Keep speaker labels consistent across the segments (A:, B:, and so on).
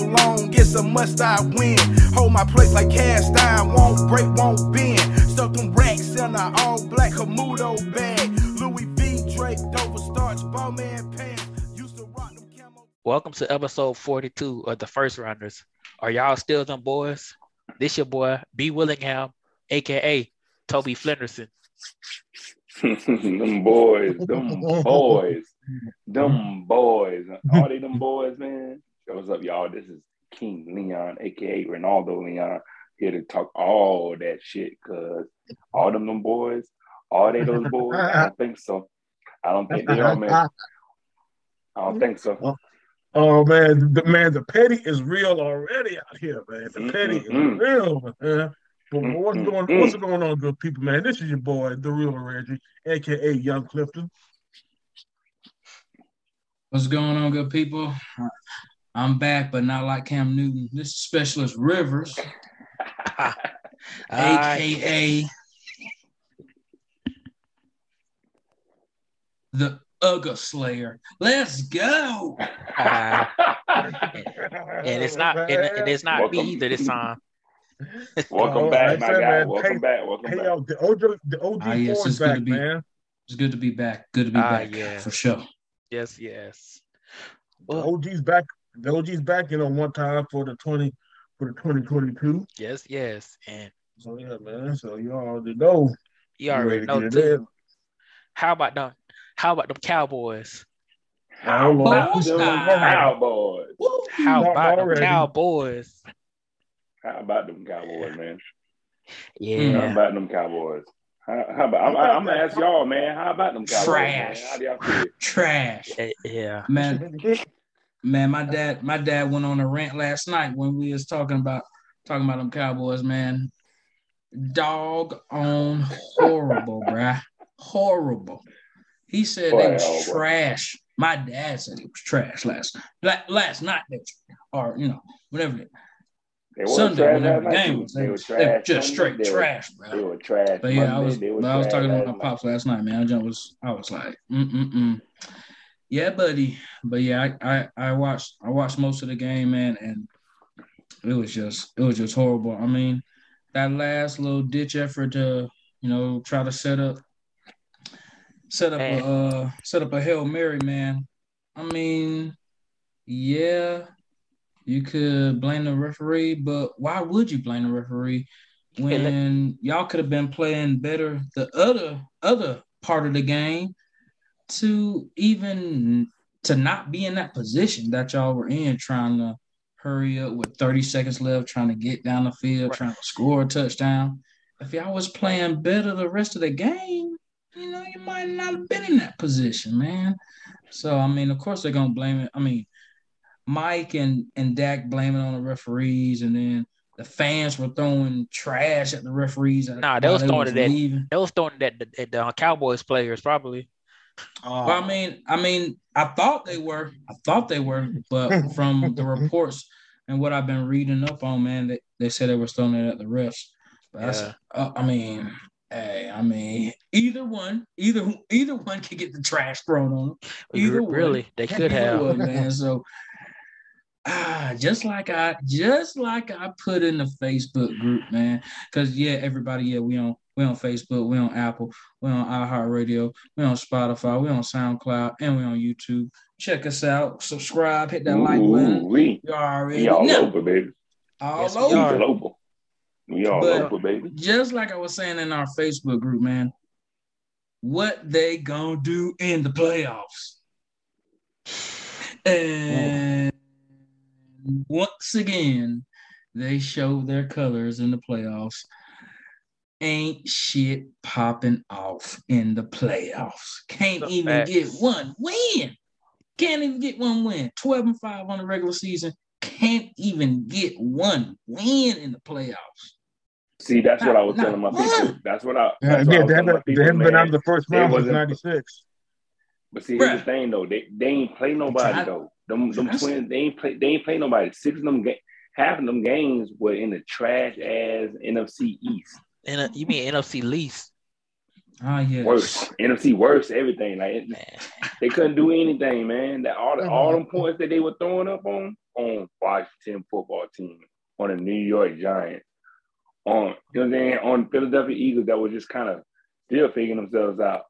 A: long, it's a must I win. Hold my place like cast iron, won't break, won't bend. Stuck them racks in a all black Camudo bag. Louis V. Drake, Dover starch, Bowman pants. Used to rock them camo.
B: Welcome to episode 42 of the First Rounders. Are y'all still them boys? This your boy, B. Willingham, aka Toby Flenderson.
C: them boys, them boys, them boys. All they them boys, man. So what's up, y'all? This is King Leon, aka Ronaldo Leon, here to talk all that shit. Cause all them them boys, all they those boys. I don't think so. I don't think they are, man. I don't think so.
D: Oh man, the man, the petty is real already out here, man. The petty
C: Mm-mm-mm.
D: is real, man. But what's
C: Mm-mm-mm.
D: going what's going on, good people, man? This is your boy, the real Reggie, aka Young Clifton.
E: What's going on, good people? I'm back, but not like Cam Newton. This is Specialist Rivers, aka the Ugga Slayer. Let's go.
B: Ah, and it's not and, and it's not me either this time.
C: Welcome
D: Oh,
C: back, my guy.
D: man,
C: Welcome
D: hey-
C: back. Welcome
D: Hey
C: back.
D: yo, the OG the OG
E: Ah, yes, it's
D: is
E: good
D: back,
E: to be-
D: man.
E: It's good to be back. Good to be
B: Ah,
E: back
B: yeah.
E: for sure.
B: Yes, yes.
D: The
B: Well,
D: OG's back. The OG's back, you know, one time for the twenty for the twenty twenty two.
B: yes, yes. And
D: So yeah, man. So you already know.
B: you already
D: ready
B: know
D: to get it
B: too. How about them? How about them Cowboys?
C: How about them. Cowboys?
E: Woo.
B: How about them. Cowboys?
C: How about them Cowboys, man?
B: Yeah.
C: How about them Cowboys? How, how about? I'm, I'm gonna ask y'all, man. How about them Cowboys?
E: Trash.
C: Man? How do y'all feel?
E: Trash.
B: Eh, Yeah.
E: Man, man, my dad, my dad went on a rant last night when we was talking about talking about them Cowboys, man. Dog on horrible, bruh. Horrible. He said they was
C: Horrible.
E: trash. My dad said it was trash last la- last night. Or you know, whatever.
C: They were
E: Sunday, whenever the game was,
C: They
E: they
C: were
E: was, they was just straight.
C: They were-
E: trash, bro.
C: They were trash.
E: But yeah, I was,
C: were
E: I was talking to my
C: night.
E: pops last night, man. I was, I was like, mm mm mm. Yeah, buddy. But yeah, I, I, I watched, I watched most of the game, man, and it was just, it was just horrible. I mean, that last little ditch effort to, you know, try to set up, set up
B: Man.
E: a, uh, set up a hail mary, man. I mean, yeah, you could blame the referee, but why would you blame the referee when y'all could have been playing better the other other part of the game to even to not be in that position that y'all were in trying to hurry up with 30 seconds left trying to get down the field
B: Right.
E: trying to score a touchdown if y'all was playing better the rest of the game you know you might not have been in that position man so i mean of course they're gonna blame it i mean mike and and dak blaming on the referees and then the fans were throwing trash at the referees.
B: Nah, they was throwing it at- They was throwing that at, at the Cowboys players probably.
E: Well, I mean, I mean, I thought they were. I thought they were, but from the reports and what I've been reading up on, man, they, they said they were throwing it at the refs. But that's,
B: Yeah.
E: uh, I mean, hey, I mean, either one, either either one could get the trash thrown on them. Either one.
B: really, they could have.
E: one, man. So, ah, just like I, just like I put in the Facebook group, man. Because yeah, everybody, yeah, we on we on Facebook, we on Apple, we on iHeartRadio, we on Spotify, we on SoundCloud, and we on YouTube. Check us out, subscribe, hit that like button.
C: Ooh-wee.
E: You already
C: We all
E: know.
C: over, baby.
E: All
B: Yes,
E: over.
C: We
B: are.
C: global. We all
E: But-
C: over, baby.
E: Just like I was saying in our Facebook group, man. What they gonna do in the playoffs? And once again, they show their colors in the playoffs. Ain't shit popping off in the playoffs. Can't
B: The
E: even
B: facts.
E: get one win. Can't even get one win. 12 and 5 on the regular season. Can't even get one win in the playoffs.
C: See, that's what I was telling my
E: nah.
C: people. That's what I.
D: Yeah,
C: That's what I
D: yeah,
C: was
D: they haven't, they
C: people,
D: haven't been
C: man.
D: out of the first round since
C: wasn't-
D: '96.
C: But see, here's
E: Bruh.
C: the thing though. They they ain't play nobody
E: Try-
C: though. Them them
E: That's-
C: twins, they ain't play they ain't play nobody. Six of them ga- half of them games were in the trash ass NFC East.
B: And you mean NFC least?
E: Ah, yeah.
C: worse. NFC worse, everything. Like it-
B: Man.
C: they couldn't do anything, man. That all the, all them points that they were throwing up on on Washington football team, on the New York Giants, on you know what I'm saying, on Philadelphia Eagles that was just kind of still figuring themselves out.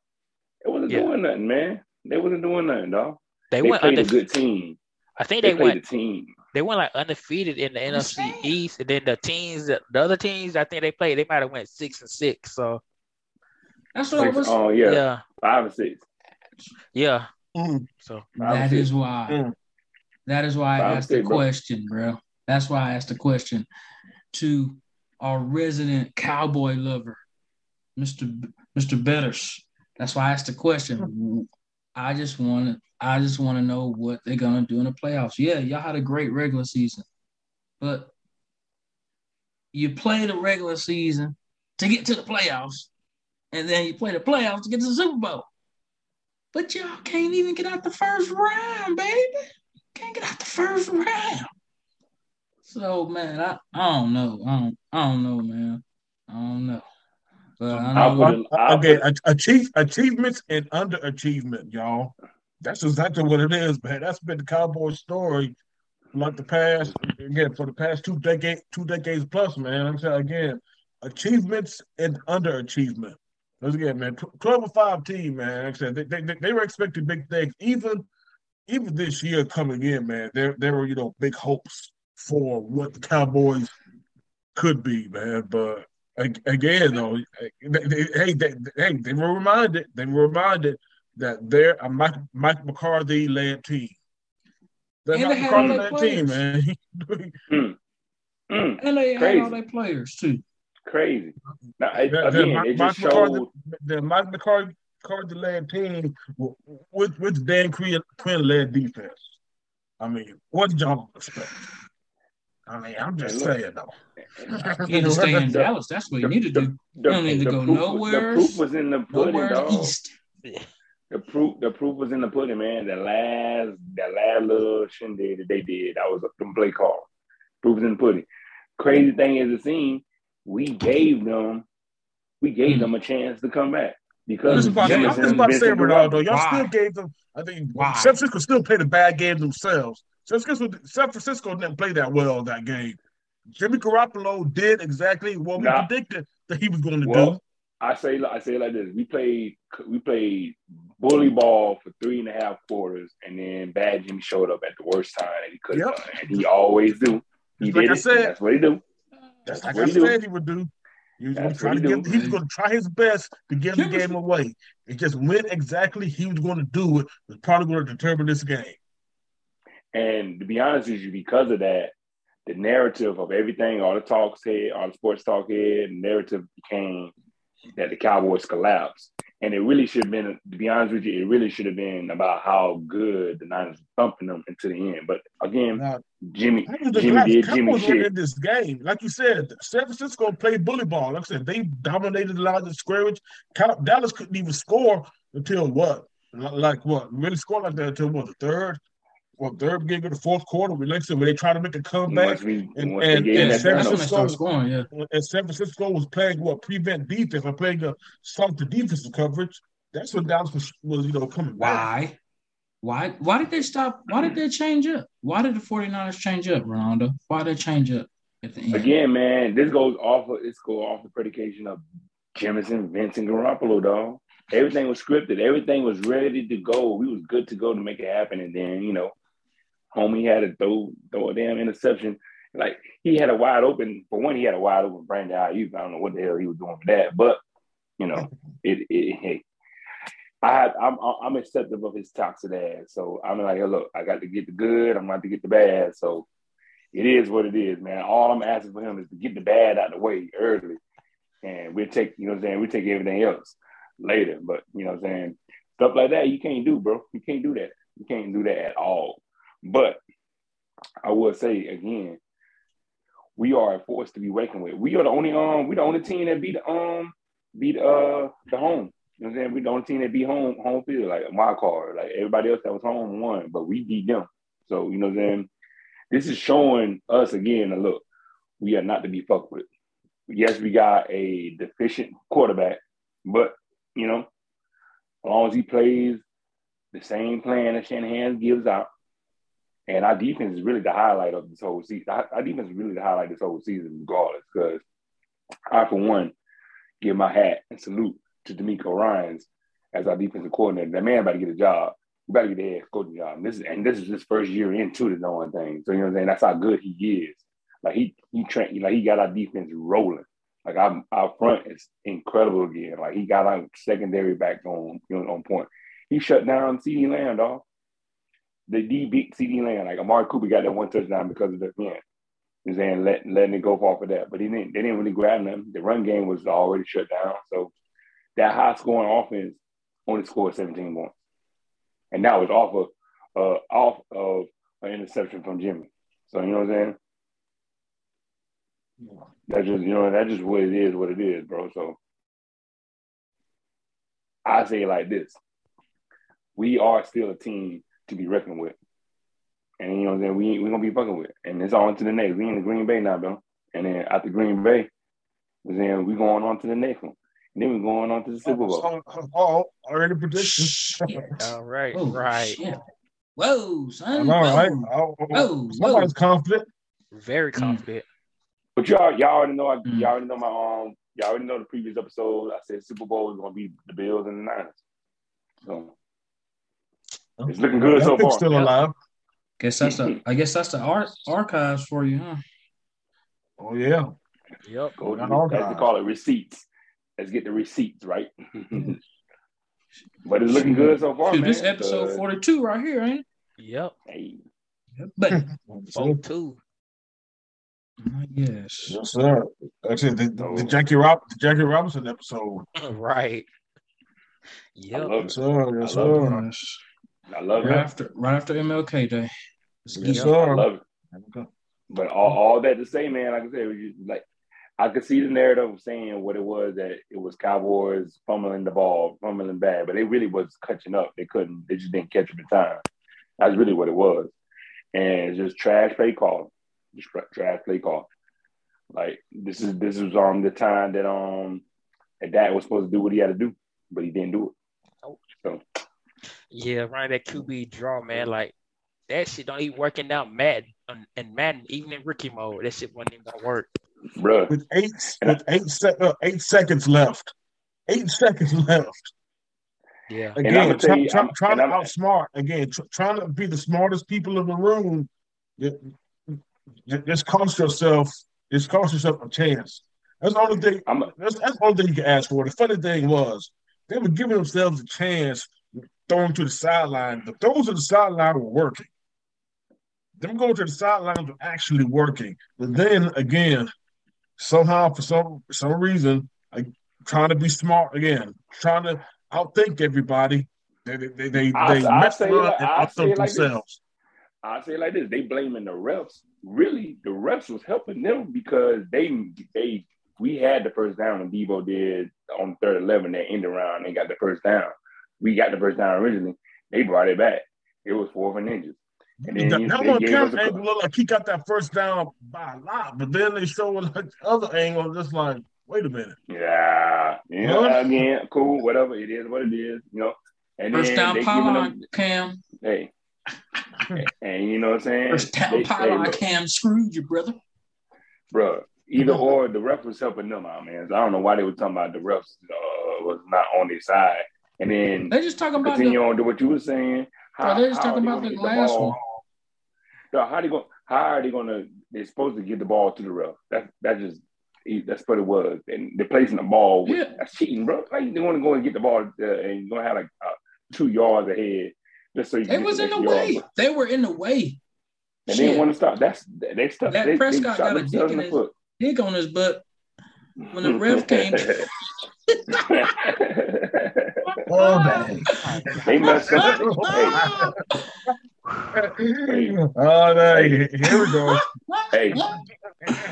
C: It wasn't
B: Yeah.
C: doing nothing, man. They wasn't doing nothing, dog.
B: They,
C: They,
B: went
C: played a good team.
B: I think
C: They,
B: they,
C: played
B: went
C: the team.
B: They went like undefeated in the
E: I'm
B: NFC
E: saying.
B: East, and then the teams the other teams I think they played they might have went six and six. So
E: That's what I
C: Six,
E: was.
C: oh
B: yeah,
C: yeah,
B: yeah,
C: five and six.
D: Mm.
B: So
E: That is why.
D: Mm.
E: That is why I asked the
C: six, bro.
E: question, bro. That's why I asked the question to our resident cowboy lover, Mr. B- Mr. Betters. That's why I asked the question. I just want to. I just want to know what they're gonna do in the playoffs. Yeah, y'all had a great regular season, but you play the regular season to get to the playoffs, and then you play the playoffs to get to the Super Bowl. But y'all can't even get out the first round, baby. Can't get out the first round. So man, I, I don't know. I don't I don't know, man. I don't know. But I
C: I'll
E: know
C: put it- I'll
D: Okay,
C: put-
D: achieve, achievements and underachievement, y'all. That's exactly what it is, man. That's been the Cowboys story like the past again for the past two decades, two decades plus, man. I'm saying again, achievements and underachievement. Let's again, man. Twelve and five team, man. Like I said they, they, they- they were expecting big things. Even even this year coming in, man, there there were you know big hopes for what the Cowboys could be, man. But again, though, they, they, hey, they, hey, they were reminded. They were reminded that they're a Mike, Mike McCarthy led team. They're
E: And
D: Mike
E: they had all
D: McCarthy
E: their
D: led team, man.
C: Mm,
E: and they
C: Crazy.
E: had all their players too.
C: crazy. Now, it,
D: Then- then
C: again,
D: Mike,
C: it
D: Mike
C: just
D: McCarthy,
C: showed.
D: the Mike McCarthy, McCarthy led team with with Dan Quinn, Quinn led defense. I mean, what did y'all expect? I mean, I'm just
C: Hey, look.
D: saying though.
E: You need to stay in
C: The-
E: Dallas. That's what you need to do.
C: The,
E: don't need to go
C: proof,
E: nowhere-
C: The proof was in the pudding,
E: Nowhere
C: dog.
E: east.
C: The proof, the proof was in the pudding, man. The last, that last little shindig that they did, that was a complete call. Proof was in the pudding. Crazy thing is, it seemed we gave them, we gave
E: Mm.
C: them a chance to come back because
D: was about, I was
C: Jefferson,
D: just about to say, Ronaldo, y'all
E: Why?
D: still gave them. I think
E: Why?
D: San Francisco still played a bad game themselves. San Francisco, San Francisco didn't play that well that game. Jimmy Garoppolo did exactly what we
C: Nah.
D: predicted that he was going to do.
C: Well, I say, I say it like this: we played, we played bully ball for three and a half quarters, and then Bad Jimmy showed up at the worst time that he could have
D: Yep.
C: and he always do. He
D: like
C: did
D: I
C: it.
D: said.
C: That's what he do.
D: That's
C: That's
D: like
C: what
D: I
C: he do.
D: said he would do. He was going to try
C: what
D: to
C: he
D: give. He was going to try his best to give the game away. It just when exactly he was going to do it was probably going to determine this game.
C: And to be honest with you, because of that, the narrative of everything, all the talks head, all the sports talk head, narrative became that the Cowboys collapsed. And it really should have been, to be honest with you, it really should have been about how good the Niners were thumping them into the end. But again,
D: Now,
C: Jimmy,
D: that was the
C: Jimmy did Jimmy shit.
D: in this game. Like you said, San Francisco played bully ball. Like I said, they dominated the line of scrimmage. Dallas couldn't even score until what? Like what? Really score like that until what? The third? Well, third game of the fourth quarter. We like I said, when they try to make a comeback.
C: We,
D: And- and- and San
E: That's
C: turnover.
E: when scoring. Yeah.
D: and San Francisco was playing what prevent defense or playing a softer defensive coverage. That's when Dallas was, was you know coming back.
E: Why? Why? Why did they stop? Why did they change up? Why did the 49ers change up, Ronaldo? Why did they change up at the end?
C: Again, man, this goes off of this go off the predication of Jemison, Vincent Garoppolo, dog. Everything was scripted. Everything was ready to go. We was good to go to make it happen. And then, you know, homie had to throw throw a damn interception. Like he had a wide open. For one, he had a wide open Brandon Aiyuk. I don't know what the hell he was doing for that, but you know, it. it hey, I I'm I'm acceptive of his toxic ass. So I'm like, hey, look, I got to get the good. I'm about to get the bad. So it is what it is, man. All I'm asking for him is to get the bad out of the way early. And we'll take, you know what I'm saying, we take everything else later. But you know what I'm saying? Stuff like that you can't do, bro. You can't do that. You can't do that at all. But I will say again, we are a force to be reckoned with. We are the only um we the only team that beat um beat uh the home. You know what I'm saying? We the only team that beat home home field, like my car. Like everybody else that was home won, but we beat them. So you know what I'm saying? This is showing us again, a look, we are not to be fucked with. Yes, we got a deficient quarterback, but you know, as long as he plays the same plan that Shanahan gives out, and our defense is really the highlight of this whole season. Our, defense is really the highlight of this whole season, regardless. Because I, for one, give my hat and salute to DeMeco Ryans as our defensive coordinator. That man about to get a job. You better get the head coaching job. And this is and this is his first year into the knowing thing. So you know what I'm saying? That's how good he is. Like he he trained, like he got our defense rolling. Like our, our front is incredible again. Like he got our secondary back on you know on point. He shut down CeeDee Lamb, dog. The D beat CeeDee Lamb. Like Amari Cooper got that one touchdown because of the man. Know saying let, letting it go off of that. But he didn't they didn't really grab them. The run game was already shut down. So that high scoring offense only scored 17 points. And that was off of uh off of an interception from Jimmy. So you know what I'm saying? That's just you know that's just what it is, what it is, bro. So I say it like this: we are still a team to be reckoned with, and you know what I'm saying. We we gonna be fucking with, and it's on to the next. We in the Green Bay now, bro, and then after Green Bay, then we going on to the next one. And then we're going on to the Super Bowl.
D: Oh, oh, already predictions.
B: All right,
E: Oh,
B: right.
E: shit. Whoa, son.
D: I'm all right.
E: Whoa.
D: Oh, oh,
E: Whoa,
D: Somebody's confident.
B: Very confident.
C: But y'all, y'all already know. I,
E: Mm.
C: Y'all already know my um. Y'all already know the previous episode. I said Super Bowl is gonna be the Bills and the Niners. So it's looking good
D: That
C: so far.
D: still alive.
E: Guess that's the. I guess that's the art archives for you, huh?
D: Oh yeah.
B: Yep.
C: Go to,
D: Not all
C: as they call it, receipts. Let's get the receipts right. but it's looking good so far,
E: Shoot,
C: man.
E: this episode
C: Uh,
E: 42 right here, ain't
B: Yep.
C: hey,
E: it? But
B: Four two.
E: yes.
D: Yes, sir. Actually, the, the, the Jackie Rob, the Jackie Robinson episode.
B: Right.
C: I
B: Yep.
C: love
D: Yes,
C: it.
D: sir. Yes,
C: I love
D: sir.
E: Yes.
C: I love
E: Right
C: it.
E: after right after MLK Day.
D: Yes,
E: get.
C: I love it. But all, all that to say, man, like I said, we just, like I could see the narrative of saying what it was that it was Cowboys fumbling the ball, fumbling bad, but it really was catching up. They couldn't, they just didn't catch up in time. That's really what it was. And it's just trash play call, just tra- trash play call. Like this is this was um the time that um that dad was supposed to do what he had to do, but he didn't do it. So
B: Yeah, running that QB draw, man. Like that shit don't even working out Madden and- and Madden, even in rookie mode, that shit wasn't even gonna work.
C: bruh,
D: With eight with eight sec- uh, eight seconds left. Eight seconds left.
B: Yeah.
D: Again,
C: I'ma
D: try,
C: you,
D: try,
C: I'm-
D: trying to
C: I'm-
D: outsmart. Again, tr- trying to be the smartest people in the room. You- you- Just cost yourself. Just cost yourself a chance. That's the only thing.
C: I'm
D: That's, that's the only thing you can ask for. The funny thing was they were giving themselves a chance, throwing to the sideline. The throws to the sideline were working. Them going to the sidelines were actually working. But then again, somehow for some some reason, like trying to be smart again, trying to outthink everybody. They they they they,
C: I-
D: they
C: I
D: mess around and outthink
C: like this.
D: themselves.
C: I say it like this: they blaming the refs. Really, the refs was helping them because they they we had the first down when Deebo did on third eleven that end around and got the first down. We got the first down originally. They brought it back. It was fourth and inches. And then
D: That, that one camera angle looked like he got that first down by a lot, but then they show like the other angle, just like, wait a minute.
C: Yeah, you know, again, cool, whatever it is, what it is, you know. And
E: First
C: then
E: down
C: they
E: pylon,
C: them,
E: Cam.
C: hey, and you know what I'm saying?
E: First down
C: They- hey,
E: Cam screwed you, brother.
C: Bro, either or the ref was helping them out, man. So I don't know why they were talking about the refs uh, was not on their side. And then
E: They just talking about
C: continue
E: the
C: on to what you were saying.
E: Bro, they're just talking about the last
C: ball-
E: one.
C: No, how they going how are they gonna they're supposed to get the ball to the ref. That that just that's what it was. And they're placing the ball with,
E: Yeah.
C: that's cheating, bro. Like they want to go and get the ball uh, and you're gonna have like uh, two yards ahead just so you
E: It was
C: the
E: in the way. They were in the way.
C: And they didn't want to stop. That's they stuck.
E: Dak
C: they, they
E: Prescott
C: shot
E: got a dick in
C: the
E: his-
C: foot.
E: Dick on his butt. When the ref came-
D: Oh, dang.
C: they messed up. hey,
D: oh, dang. Here we go.
C: hey,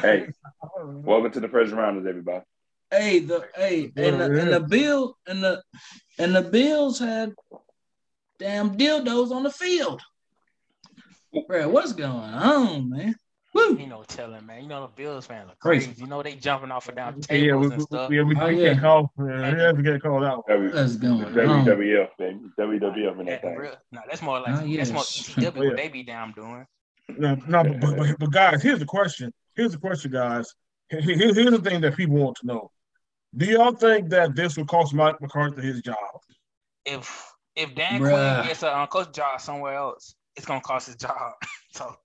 C: hey, welcome to the first rounders, everybody.
E: Hey, the hey, and the, and the bill and the and the Bills had damn dildos on the field. Bro, what's going on, man? Woo.
B: You know, telling man. You know the Bills fans are
E: Crazy.
B: crazy. You know they jumping off and down
D: Yeah,
B: tables
D: we,
B: and stuff.
D: yeah, we,
E: Oh,
D: we
E: yeah.
D: can't call. Yeah, we have to get called out.
C: W-
E: Let's go.
C: WWF, baby. WWF in that
B: Yeah,
C: thing.
B: real, no, that's more like
E: Ah,
B: that's more
E: yes.
B: ECW
D: Yeah.
B: what they be down doing.
D: No, no but, but, but, but guys, here's the question. Here's the question, guys. Here- Here's, here's the thing that people want to know. Do y'all think that this will cost Mike McCarthy his job?
B: If if Dan
E: Bruh.
B: Quinn gets a um, coach job somewhere else, it's gonna cost his job. so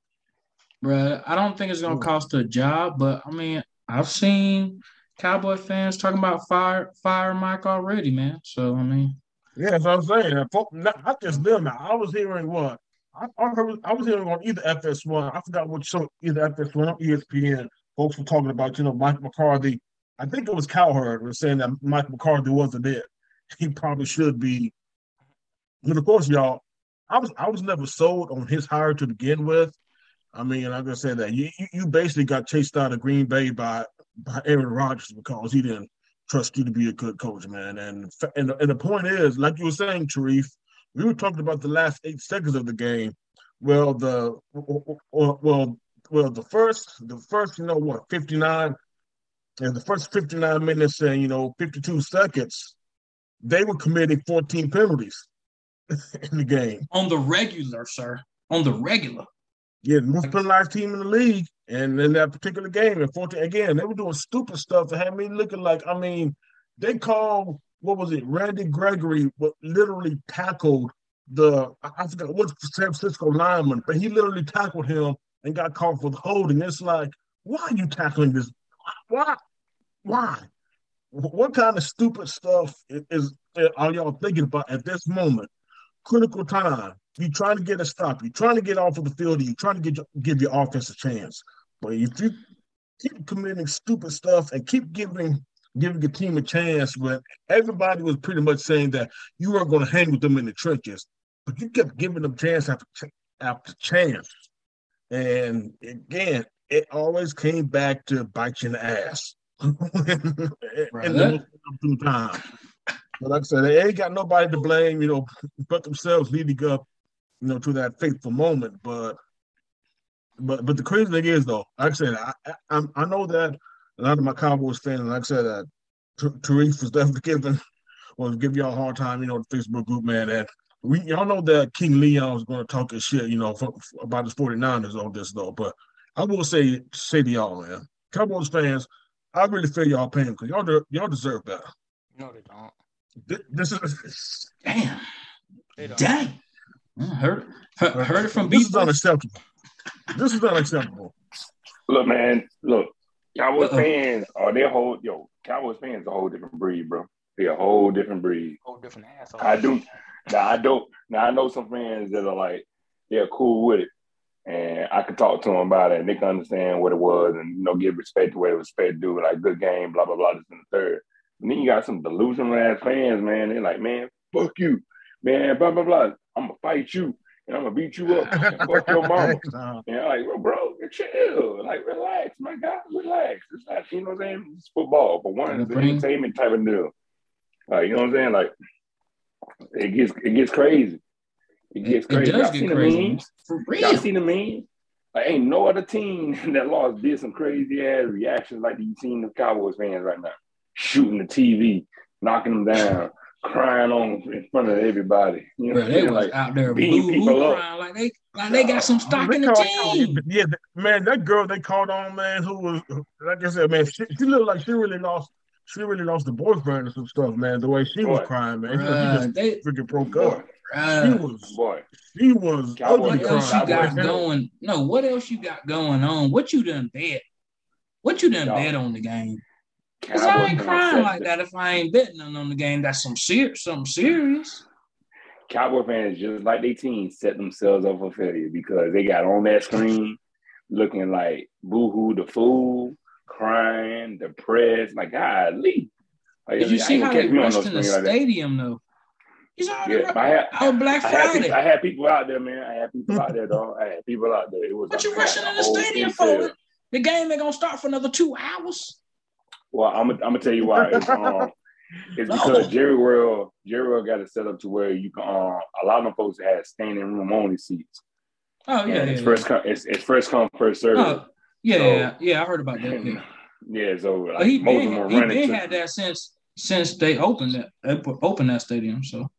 E: Bruh, I don't think it's gonna mm. cost a job, but I mean, I've seen Cowboy fans talking about fire fire Mike already, man. So I mean,
D: Yeah, that's what I'm saying. Not, just them. I was hearing what I, I, was hearing on either FS1. I forgot which show, either FS1 or ESPN. Folks were talking about, you know, Mike McCarthy. I think it was Cowherd was saying that Mike McCarthy wasn't it. He probably should be. But of course, y'all, I was I was never sold on his hire to begin with. I mean, I'm gonna say that you you- basically got chased out of Green Bay by by Aaron Rodgers because he didn't trust you to be a good coach, man. And and, and the point is, like you were saying, Sharif, we were talking about the last eight seconds of the game. Well, the well, well, the first, the first, you know what, fifty nine, and the first fifty nine minutes and you know fifty two seconds, they were committing fourteen penalties in the game.
E: on the regular, sir, on the regular.
D: Yeah, the most penalized team in the league, and in that particular game, and 14 again, they were doing stupid stuff that had me looking like. I mean, they called what was it? Randy Gregory, what literally tackled the I forgot what San Francisco lineman, but he literally tackled him and got caught for holding. It's like, why are you tackling this? Why? Why? What kind of stupid stuff i- is are y'all thinking about at this moment? Critical time. You're trying to get a stop. You're trying to get off of the field. You're trying to get your, give your offense a chance. But if you keep committing stupid stuff and keep giving giving your team a chance when everybody was pretty much saying that you weren't going to hang with them in the trenches, but you kept giving them chance after after chance. And again, it always came back to bite you in the ass. in the most time. But like I said, they ain't got nobody to blame, you know, but themselves leading up, you know, to that fateful moment. But but but the crazy thing is though, like I said, I I, I'm- know that a lot of my Cowboys fans, like I said, that T- Tariq was definitely giving was giving y'all a hard time, you know, the Facebook group, man. And we y'all know that King Leon was going to talk his shit, you know, for, for- about his 49ers on this though. But I will say say to y'all, man, Cowboys fans, I really feel y'all pain because y'all de- y'all deserve better.
B: no, they don't.
D: Thi- This is
E: Damn,
B: They don't.
E: dang. I heard heard, heard it from
D: this
E: B.
D: is unacceptable. This is unacceptable.
C: Look, man, look, Cowboys
E: Uh-oh.
C: fans are their whole yo. Cowboys fans a whole different breed, bro. They're a whole different breed.
B: Whole different asshole.
C: I do. Now I don't. Now I know some fans that are like they're cool with it, and I can talk to them about it, and they can understand what it was, and you know, give respect to what it was respect due, like good game, blah blah blah. This and the third. And then you got some delusional ass fans, man. They're like, man, fuck you, man, blah blah blah. I'm gonna fight you, and I'm gonna beat you up, and fuck your mama.
D: Nah. Uh-huh.
C: And I'm like, well, bro, chill. Like, relax, my guy, relax. It's not, you know what I'm saying? It's football. But one, it's an entertainment type of deal. Like, you know what I'm saying? Like, it gets it gets crazy. It gets
E: It
C: crazy.
E: does
C: Y'all
E: get
C: seen the
E: crazy.
C: memes?
E: For
C: Y'all seen the memes? Like, ain't no other team that lost did some crazy ass reactions like you seen the Cowboys fans right now. Shooting the TV, knocking them down, crying on in front of everybody. You know
E: Bro, they
C: saying?
E: was
C: Like,
E: out there
C: beating
E: boo
C: people
E: hoo
C: up.
E: crying like they like they got some stock
D: They
E: in the
D: called-
E: team.
D: Yeah, th- man, that girl they called on, man, who was like I said, man, she, she looked like she really lost. She really lost the boyfriend and some stuff, man. The way she was crying, man, she
E: Bruh, they,
D: just freaking broke
C: boy,
D: up. She was,
C: boy.
D: she was
C: Cowboy
D: ugly
E: what else you
C: crying.
E: got
C: Cowboys.
E: going? No, what else you got going on? What you done bet? What you done
C: Dog.
E: bet on the game? Cause I ain't crying like that if I ain't betting on the game. That's some serious, something serious.
C: Cowboy fans, just like they team, set themselves up for failure because they got on that screen looking like boohoo the fool, crying, depressed, like golly. Like,
E: Did you
C: I
E: see how they
C: catch me on no
E: rushed in the
C: screen like
E: stadium though? Saw
C: Yeah, I had,
E: oh Black
C: I had,
E: Friday.
C: people, I had people out there, man. I had people out there, dog. I had people out there. It was
E: What you rushing in the stadium for? The game ain't gonna start for another two hours.
C: Well, I'm gonna I'm gonna tell you why. It's, um, it's because Jerry World Jerry World got it set up to where you can um, a lot of them folks had standing room only seats.
E: Oh yeah, yeah,
C: it's
E: yeah.
C: first come it's, it's first come first serve.
E: Oh, Yeah, yeah, I heard about that. Yeah.
C: Yeah, so like,
E: But he
C: most of
E: been,
C: them were
E: he
C: running.
E: been
C: to-
E: had that since since they opened that opened that stadium. So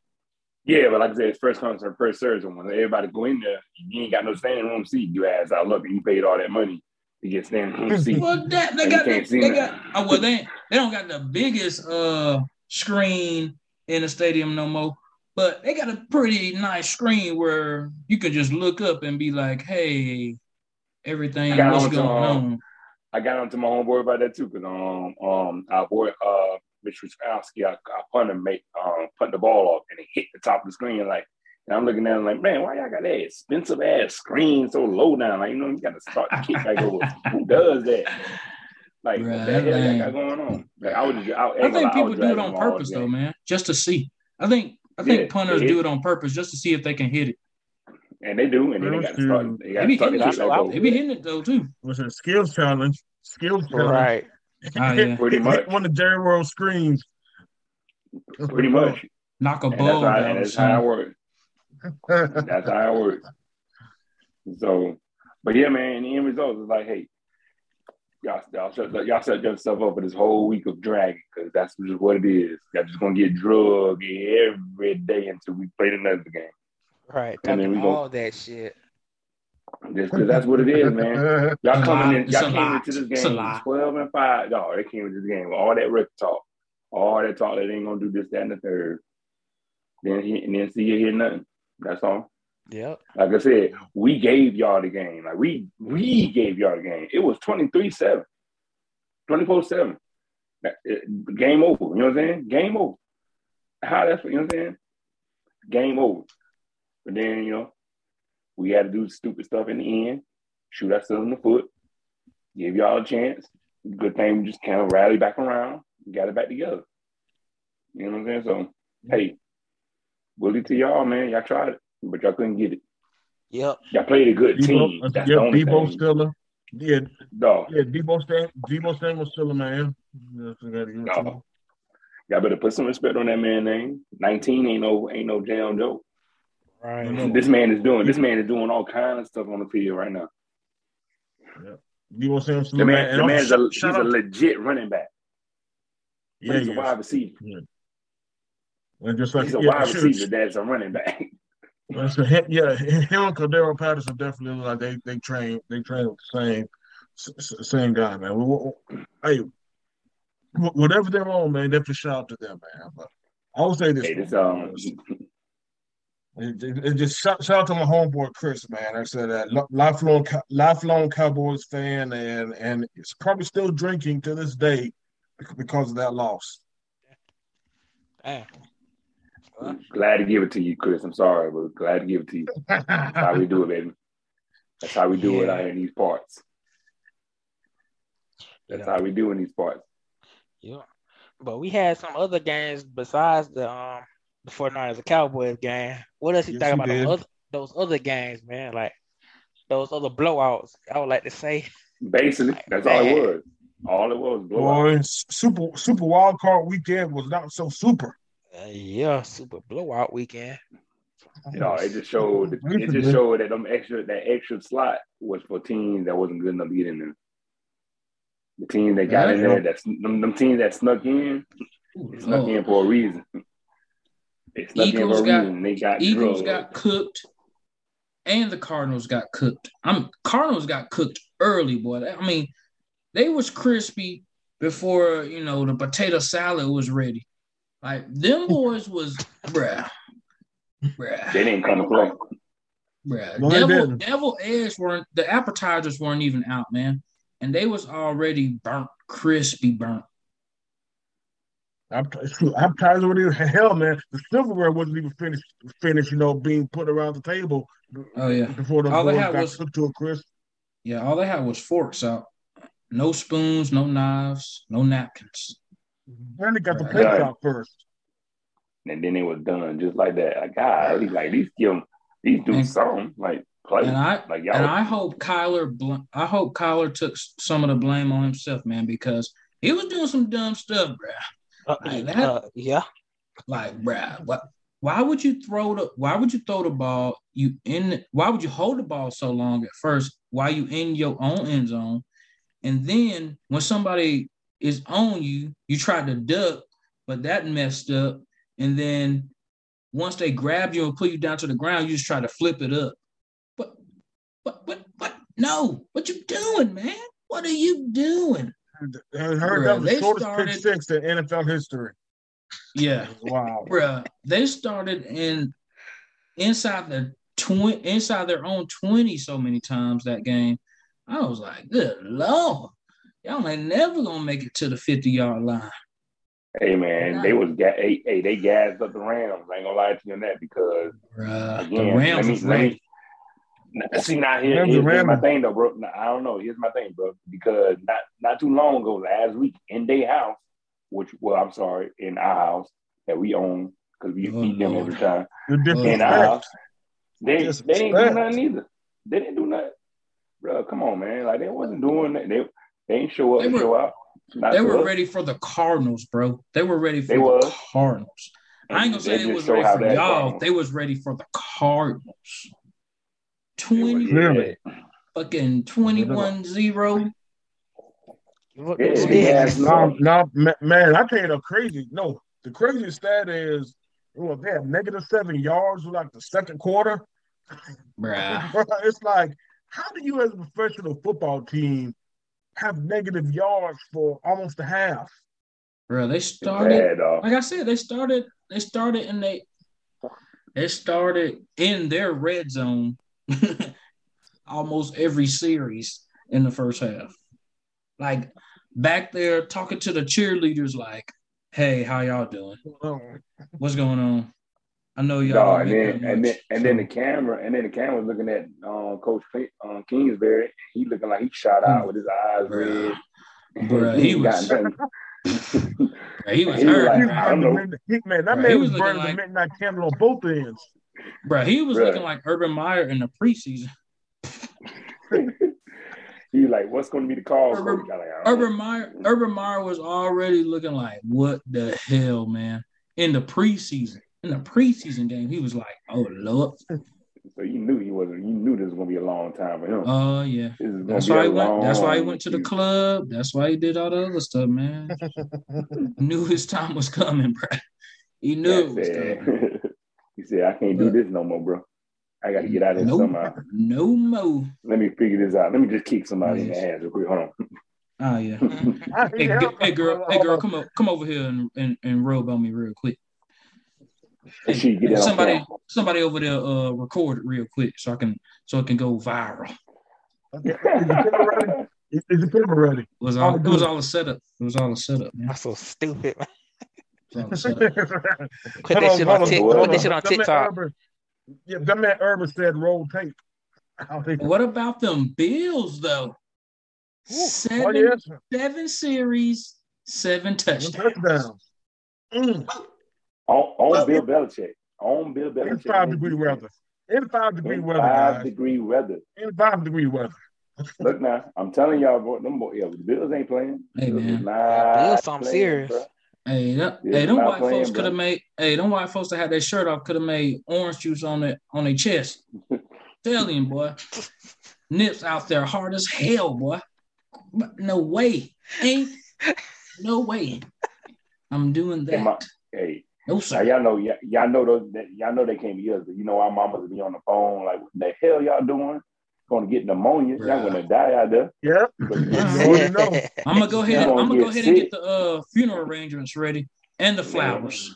C: Yeah, but like I said, it's first come first serve. When everybody go in there, you ain't got no standing room seat. You ass out lucky. You paid all that money to get standing room seat.
E: well, that they got
C: you
E: the,
C: can't see
E: they got oh, well they they don't got the biggest uh screen in the stadium no more. But they got a pretty nice screen where you can just look up and be like, "Hey, everything, what's
C: on to,
E: going
C: um,
E: on?"
C: I got onto my homeboy about that too, because um um our boy uh Mitch Wishnowsky, I, I punted make um punt the ball off and it hit the top of the screen like. And I'm looking at it like, man, why y'all got that expensive ass screen so low down? Like, you know, you got to start the kick back over. Who does that? Like, what the hell
E: man.
C: y'all got going on? Like, I would just, I,
E: I think people do it on purpose though, man, just to see. I think I think
C: Yeah,
E: punters do it on purpose just to see if they can hit it.
C: And they do, and then they got to start. They got
E: They be
C: to start the
E: hitting
C: kick
B: it.
C: back.
E: They be hitting it though too.
D: Was a skills challenge. Skills challenge.
B: Right.
E: Ah, yeah.
C: Pretty much.
D: One of Jerry World screens.
C: Pretty much.
E: Knock a
C: And that's
E: ball
C: how,
E: down.
C: and
E: or
C: that's how it
E: something.
C: Works. That's how it works. So, but yeah, man, the end result is like, hey, y'all, y'all, shut, y'all set yourself up for this whole week of dragging because that's just what it is. Y'all just gonna get drugged every day until we play another game.
B: Right.
C: And then
B: Talking
C: we go-
B: all that shit.
C: Just because that's what it is, man. Y'all
E: It's
C: coming
E: lot.
C: in, y'all came
E: lot.
C: into this game 12 and 5. No, they came into this game with all that record talk. All that talk that they ain't gonna do this, that, and the third. Then he, and then see you hear nothing. That's all.
B: Yep.
C: Like I said, we gave y'all the game. Like we we gave y'all the game. It was 23-7. 24-7. Game over. You know what I'm saying? Game over. How that's what you know what I'm saying? Game over. But then, you know, we had to do stupid stuff in the end, shoot ourselves in the foot, give y'all a chance. Good thing we just kind of rally back around, got it back together. You know what I'm saying? So, hey, bully to y'all, man. Y'all tried it, but y'all couldn't get it.
B: Yep.
C: Y'all played a good team.
D: Uh,
C: That's
D: yeah,
C: the only
D: Deebo
C: thing.
D: still a yeah,
C: No,
D: yeah, Deebo Stan, Deebo Stan was still a man. Yes, I gotta give it to him.
C: no. Y'all better put some respect on that man name. 19 ain't no ain't no jam joke.
B: Right.
C: This man is doing this man is doing all kind of stuff on the field right now.
D: Deebo Stan still
C: The man,
D: man.
C: the
D: And
C: man's a, he's a legit running back.
D: yeah,
C: he's a wide receiver.
D: And just like
C: He's a
D: yeah,
C: wide
D: sure,
C: receiver that's a running back.
D: So him, yeah, him and Cordarrelle Patterson definitely look like they they train they train with the same s- s- same guy, man. We- we- Hey, whatever they're on, man, definitely shout out to them, man. But I would say this,
C: Hey, this um
D: it, it- it just shout, shout out to my homeboy Chris, man. I said that li- lifelong lifelong Cowboys fan, and and it's probably still drinking to this day because of that loss.
B: Damn.
C: glad to give it to you, Chris. I'm sorry, but glad to give it to you. That's how we do it, baby. That's how we do it
B: Yeah.
C: out in these parts. That's
B: Yeah.
C: how we do in these parts.
B: Yeah. But we had some other games besides the um the 49ers and Cowboys game. What else you
D: Yes,
B: think about those other, those other games, man? Like those other blowouts. I would like to say.
C: Basically, that's all it was. All it was, blowout.
D: Boy, super super wild card weekend was not so super.
B: Uh, yeah, super blowout weekend.
C: You know, it just showed. It just showed that them extra that extra slot was for teams that wasn't good enough to get in there. The teams that got in there, that's them, them teams that snuck in, they snuck in for a reason. They snuck in
E: Eagles
C: for a
E: got-
C: reason. They got
E: Eagles
C: drugged.
E: got cooked, and the Cardinals got cooked. I'm Cardinals got cooked early, boy. I mean, they was crispy before you know the potato salad was ready. Like them boys was bruh, bruh,
C: They didn't come to play.
E: bruh.
D: No,
E: devil, devil eggs weren't the appetizers weren't even out, man, and they was already burnt, crispy burnt.
D: I'm, shoot, I'm tired of it. Hell, man, the silverware wasn't even finished. Finished, you know, being put around the table
E: Oh yeah,
D: before the
E: All they
D: boys
E: had
D: got
E: was-
D: cooked to a crisp.
E: yeah. All they had was forks out, no spoons, no knives, no napkins.
D: And they got the
E: Right.
D: plates out first.
C: and then it was done just like that. Like God, like these give them, these do
E: And-
C: something like play.
E: And I
C: like y'all,
E: and I hope Kyler, bl- I hope Kyler took some of the blame on himself, man, because he was doing some dumb stuff, bruh.
B: Uh,
E: Like that?
B: uh, yeah.
E: Like, bruh, what? Why would you throw the? Why would you throw the ball? You in? Why would you hold the ball so long at first while you in your own end zone, And then when somebody is on you, you try to duck, but that messed up. And then once they grab you and put you down to the ground, you just try to flip it up. But, but, but, but, no, what you doing, man? What are you doing?
D: I heard
E: Bruh,
D: that was
E: they
D: the shortest
E: started-
D: pick six in NFL history.
E: Yeah,
D: Wow.
E: bruh. They started in inside the twenty, inside their own twenty, so many times that game. I was like, good lord, y'all ain't never gonna make it to the fifty yard line.
C: Hey man, they was ga- hey, hey, they gassed up the Rams. I ain't gonna lie to you on that because
E: Bruh, the
C: again,
E: Rams
C: let me, let me Now, see now here,
D: Rams
C: here's, here's my thing though, bro. Now, I don't know. Here's my thing, bro. Because not not too long ago, last week in their house, which well, I'm sorry, in our house that we own because we
E: Oh,
C: eat them
E: Lord.
C: every time.
D: The
C: oh,
D: In
C: our house, they they
D: Disrespect.
C: didn't do nothing either. They didn't do nothing, bro. Come on, man. Like they wasn't doing that. They they ain't show up
E: They were-
C: show out. Not
E: They were
C: us.
E: ready for the Cardinals, bro. They were ready for
C: They
E: the
C: was.
E: Cardinals. I ain't gonna say they was ready for y'all.
C: goes.
E: They was ready for the Cardinals.
C: They
E: 20
C: was-
D: Clearly.
E: fucking 21-0.
B: Look,
C: Yeah, yeah.
D: No, um, no, man, I tell you the crazy. No, the craziest stat is well, they had negative seven yards with like the second quarter.
E: Bruh.
D: it's like, how do you as a professional football team have negative yards for almost a half?
E: Bro, they started
C: bad,
E: like I said, they started they started and they they started in their red zone almost every series in the first half. Like back there talking to the cheerleaders like, hey, how y'all doing? What's going on? I know y'all
C: No,
E: don't
C: and
E: make
C: then
E: that
C: and then and then the camera and then the camera was looking at um, Coach King- um, Kingsbury. He looking like he shot out with his eyes
E: Bruh.
C: red.
E: Bruh, he
C: ain't
E: was-
C: got nothing.
E: He was
C: He was
E: hurt,
C: like,
D: He was
E: bruh.
C: I don't
D: burning
C: know.
D: he- man, that
E: Bruh,
D: man
E: he
D: was,
E: was
D: burning
E: like-
D: the midnight candle on both ends.
E: Bruh, he was
C: Bruh.
E: looking like Urban Meyer in the preseason.
C: he was like, "What's going to be the call?"
E: Urban-
C: coach? Like, I don't know.
E: Urban Meyer, Urban Meyer was already looking like, what the hell, man? In the preseason, in the preseason game, he was like, oh lord,
C: So you knew he wasn't. You knew this was going to be a long time for him.
E: oh yeah.
C: this is gonna
E: That's why he went. That's why he went to the club. That's why he did all the other stuff, man. knew his time was coming, bro. He knew it
C: He
E: was coming.
C: said, he said, "I can't do this no more, bro. I got to get out of here
E: No,
C: somehow.
E: no mo.
C: Let me figure this out. Let me just kick somebody in the ass real quick. Hold on."
E: Oh yeah. Hey, hey girl, hey girl, come o- come over here and, and, and rub on me real quick.
C: Make sure you get that
E: somebody
C: camera.
E: somebody over there uh record it real quick so I can so it can go viral.
D: Okay, Is the camera ready? Is is the camera ready?
E: It was all
D: Oh,
E: it was all a setup. It was all a setup, man.
B: That's so stupid, man.
E: It was all a setup.
B: Put that shit on, Tik-
C: hold
B: put
C: on.
B: that shit on
D: That
B: TikTok.
D: Urban- yeah, that man Urban said roll tape.
E: What about them Bills though?
D: Oh,
E: Seven
D: yes.
E: seven series, seven
D: One
E: touchdowns.
D: Mm.
C: On, on
D: Well,
C: Bill Belichick. On Bill Belichick.
D: In five degree weather. In five degree
C: In
D: weather,
C: five
D: guys.
C: degree weather.
D: In five degree weather.
C: Look now, I'm telling y'all, boy, them boy, yeah, the Bills ain't playing.
E: Hey,
C: Bills
E: man.
C: is not
B: Bills something
C: playing,
B: serious.
C: bruh.
E: Hey, that,
C: Yeah,
E: hey, them
C: not
E: white
C: playing,
E: folks could have made. Hey, them white folks that had their shirt off could have made orange juice on their on their chest. Tell him, boy. Nips out there hard as hell, boy. No way. Ain't no way. I'm doing
C: Hey, my-
E: that.
C: hey,
E: No
C: now
E: sir.
C: y'all know, y'all, y'all know those, that, y'all know they can't be us, but you know our mamas be on the phone like, what the hell y'all doing? Gonna get pneumonia? Y'all gonna die out there?
D: Yep.
C: But-
D: You already know.
E: I'm gonna go ahead.
C: You
E: I'm
C: gonna
E: gonna go
C: get
E: ahead and get the uh, funeral arrangements ready and the flowers.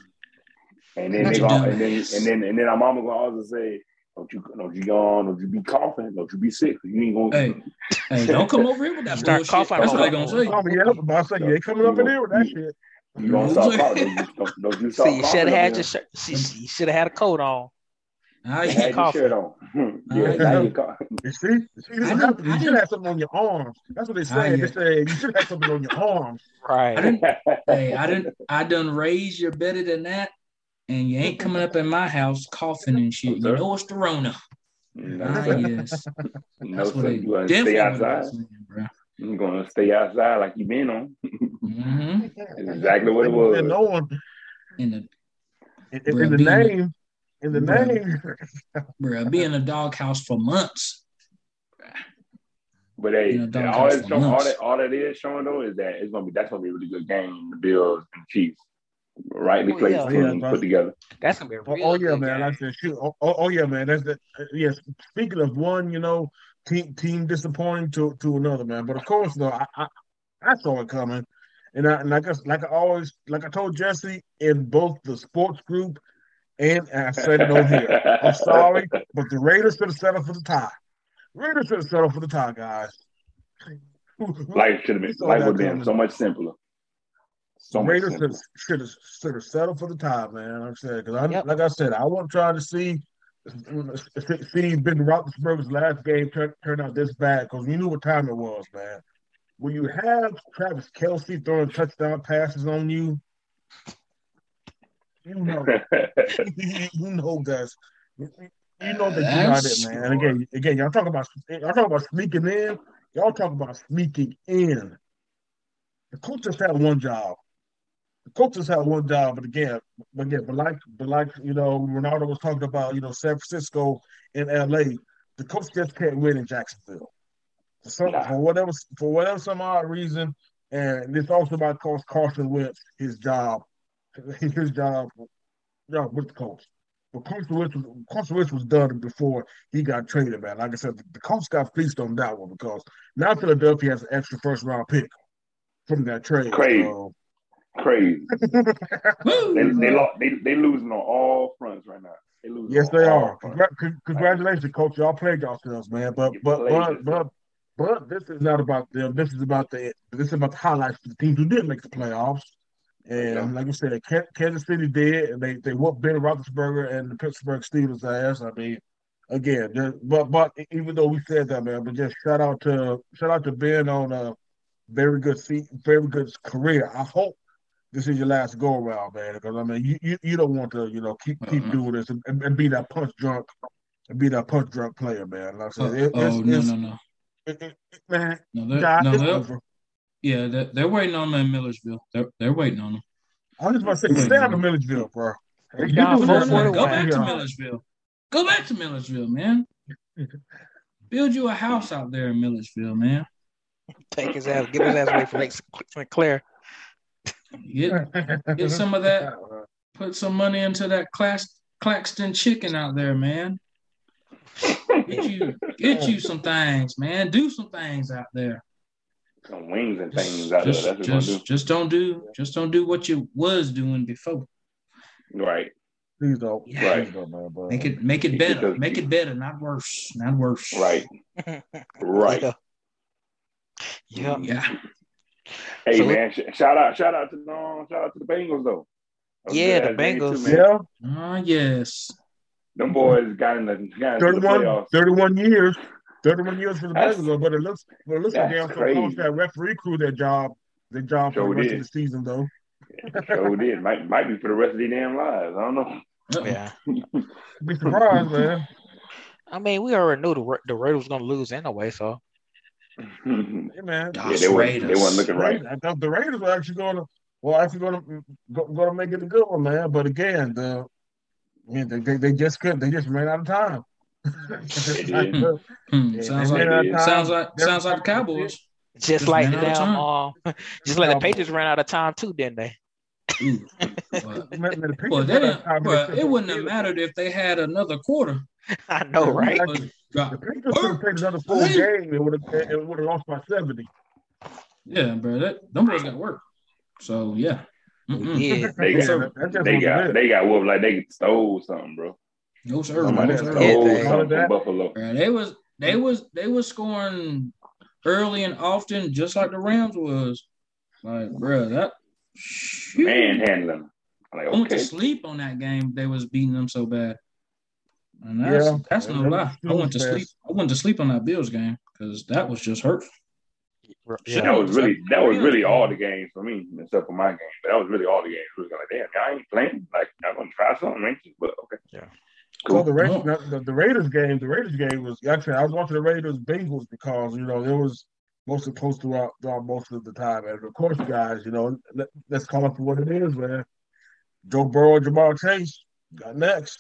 C: And then they gonna, and then and then and then our mama gonna also say, "Don't you don't you yawn? Don't you be coughing? Don't you be sick? You ain't gonna."
E: Hey. Hey, don't come over here with that
B: Start
E: bullshit.
B: coughing
E: That's what they
B: my
E: gonna say.
D: Oh, yeah, about to say, you ain't coming up in here with that shit.
C: You gonna start coughing? Don't you, don't, don't you start
B: See, you should have had your shirt. She, you should have had a coat on.
E: Ah,
C: here? Had your shirt on. yeah,
E: Uh,
C: now you cough.
D: You see? see this
E: I
D: is
E: didn't-
D: happening.
E: I
D: you should
E: didn't-
D: have something on your arms. That's what they
E: Ah,
D: said.
E: yeah.
D: They said you should have something on your arms.
E: I
B: Right.
E: didn't. hey, I didn't. I done raised you better than that, and you ain't coming up in my house coughing and shit. You know it's the Rona.
C: No,
E: Ah,
C: sir.
E: yes.
C: No,
E: That's what
C: sir.
E: they
C: You gonna
E: definitely
C: stay outside.
E: Saying, bro.
C: Gonna stay outside like you've been on.
E: hmm
C: exactly what it was.
D: No one
E: In the
D: in, in
E: Bruh,
D: the name, in the
E: Bruh.
D: name.
E: bro, be in the doghouse for months.
C: But But hey,
E: You know, dog
C: all,
E: house
C: it's
E: for
C: all that all that is showing though is that it's gonna be that's gonna be a really good game. The Bills and Chiefs, rightly
B: Oh,
C: placed
B: yeah.
C: teams
D: Yeah, bro.
C: put together.
B: That's gonna be a
D: Oh,
B: real
D: oh yeah,
B: good
D: man.
B: game.
D: Like I said, shoot. Oh, oh, oh, yeah, man. That's the uh, Yes. Speaking of one, you know, team team disappointing to to another, man. But of course, though, I I, I saw it coming, and I and like I like I always like I told Jesse in both the sports group, and I said it over here. I'm sorry, but the Raiders should have settled for the tie. Raiders should have settled for the tie, guys.
C: Life should have been life would have been so much simpler. So
D: Raiders should should have should have settled for the tie, man. I'm saying because I
B: Yep.
D: like I said, I wasn't trying to see see Ben Roethlisberger's last game turn, turn out this bad because we knew what time it was, man. When you have Travis Kelce throwing touchdown passes on you, you know, you know that's you know that you're not it, man. And again, again, y'all talk about y'all talk about sneaking in. Y'all talk about sneaking in. The coach just had one job. Just had one job, but again, but again, but like, but like you know, Ronaldo was talking about, you know, San Francisco and LA. The coach just can't win in Jacksonville. For, some,
C: Nah.
D: for whatever for whatever some odd reason, and this also might cost Carson Wentz his job, his job, job with the coach. But Carson Wentz, was, Carson Wentz was done before he got traded, man. Like I said, the, the coach got fleeced on that one because now Philadelphia has an extra first round pick from that trade.
C: Crazy. Crazy. They they, lost, they they losing on all fronts right now. They losing
D: Yes, they are. Congra- con- congratulations, coach. Y'all played yourselves, man. But
C: You
D: but but but but this is not about them. This is about the this is about the highlights for the teams who did make the playoffs. And
C: Yeah.
D: like I said, Kansas City did, and they they whooped Ben Roethlisberger and the Pittsburgh Steelers ass. I mean, again, but but even though we said that, man, but just shout out to shout out to Ben on a very good seat, very good career. I hope this is your last go around, man, because I mean, you, you, you don't want to, you know, keep keep
E: Uh-uh.
D: doing this and, and, and be that punch drunk and be that punch drunk player, man. Like I
E: Oh,
D: said, it,
E: oh,
D: it's,
E: no,
D: it's,
E: no, no.
D: It, it, it- man,
E: No, they're,
D: God,
E: no, they're,
D: over.
E: yeah, they're, they're waiting on him in Millersville. They're, they're waiting on him.
D: I was about to say, stay out of Millersville, bro.
B: They're
D: You
B: down
D: do
B: for
D: this
E: No, no,
D: one.
E: go
B: 41.
E: back to Millersville. Go back to Millersville, man. Build you a house out there in Millersville, man.
B: Take his ass, get his ass away from Lake St. Clair.
E: Get get some of that. Put some money into that Clax, Claxton chicken out there, man. Get you get you some things, man. Do some things out there.
C: Some wings and things out
E: Just,
C: there. That's what we're
E: just, just don't do just don't do what you was doing before.
C: gonna do. Right.
D: Please don't.
E: Yeah.
D: Please don't, man, bro.
E: Make it make it
C: It
E: better.
C: does-
E: Make it better, not worse. Not worse.
C: Right. Right.
B: Yeah. Yeah.
E: Yeah.
C: Hey
B: So-
C: man, sh- shout out, shout out to no, shout out to the Bengals though. That
B: Yeah, the Bengals.
C: man.
D: Yeah,
E: Ah, yes.
C: Them boys got in the got into the
D: 31, years. 31 years for the
C: That's-
D: Bengals, but it looks but it looks like they
C: that's
D: also
C: crazy.
D: cost that referee crew their job, their job for the rest
C: did.
D: of the season, though.
C: Sure did. Might might be for the rest of their damn lives. I don't know.
B: Yeah.
D: Be surprised, man.
B: I mean, we already knew the the Raiders was gonna lose anyway, so
C: yeah,
D: Hey, man.
E: Gosh,
C: they weren't they weren't looking right.
D: I thought the Raiders were actually going to, well, actually going to go, going to make it a good one, man. But again, the, I mean, they, they, they just couldn't. They just ran out of time.
C: did.
E: Hmm,
D: Yeah,
E: sounds like
D: ran out of time.
E: sounds like
D: They're-
E: sounds like the Cowboys.
B: just
E: Just
B: like
E: ran
B: the
E: out
B: damn
E: time.
B: um, just like the Patriots ran out of time too, didn't they?
E: Ooh. But,
D: Man, man, the Patriots
E: well, they
D: ran out of
E: didn't,
D: time in
E: well, it wouldn't have mattered if they had another quarter.
B: I know, right?
E: But
D: The
E: drop-
D: Patriots could have played another full game. It would have it would have lost by seventy.
E: Yeah, bro, that them boys got to work. So yeah. Mm-mm.
B: Yeah.
C: They got
D: that-
C: they
D: what it
C: got they got whooped like they stole something, bro.
E: No sir.
C: Somebody
E: No, sir.
C: Stole
B: they-
C: something from Buffalo.
E: Bro, they was they was they was scoring early and often, just like the Rams was. Like, bro, that shoot.
C: Manhandling. I'm like,
E: I went to sleep on that game. They was beating them so bad. And that's
D: Yeah.
E: that's no lie. I went to sleep. I went to sleep on that Bills game because that was just hurtful.
B: Yeah.
C: That was really that was really all the games for me, except for my game. But that was really all the games. It was like, damn, I ain't playing. Like, I'm gonna try something, ain't you? But okay.
B: Yeah.
D: So
C: Cool.
D: the Raiders, the, the Raiders game, the Raiders game was actually I was watching the Raiders Bengals because you know it was mostly close uh, throughout, throughout most of the time. And of course, guys, you know, let, let's call it for what it is, man. Joe Burrow, Ja'Marr Chase got next.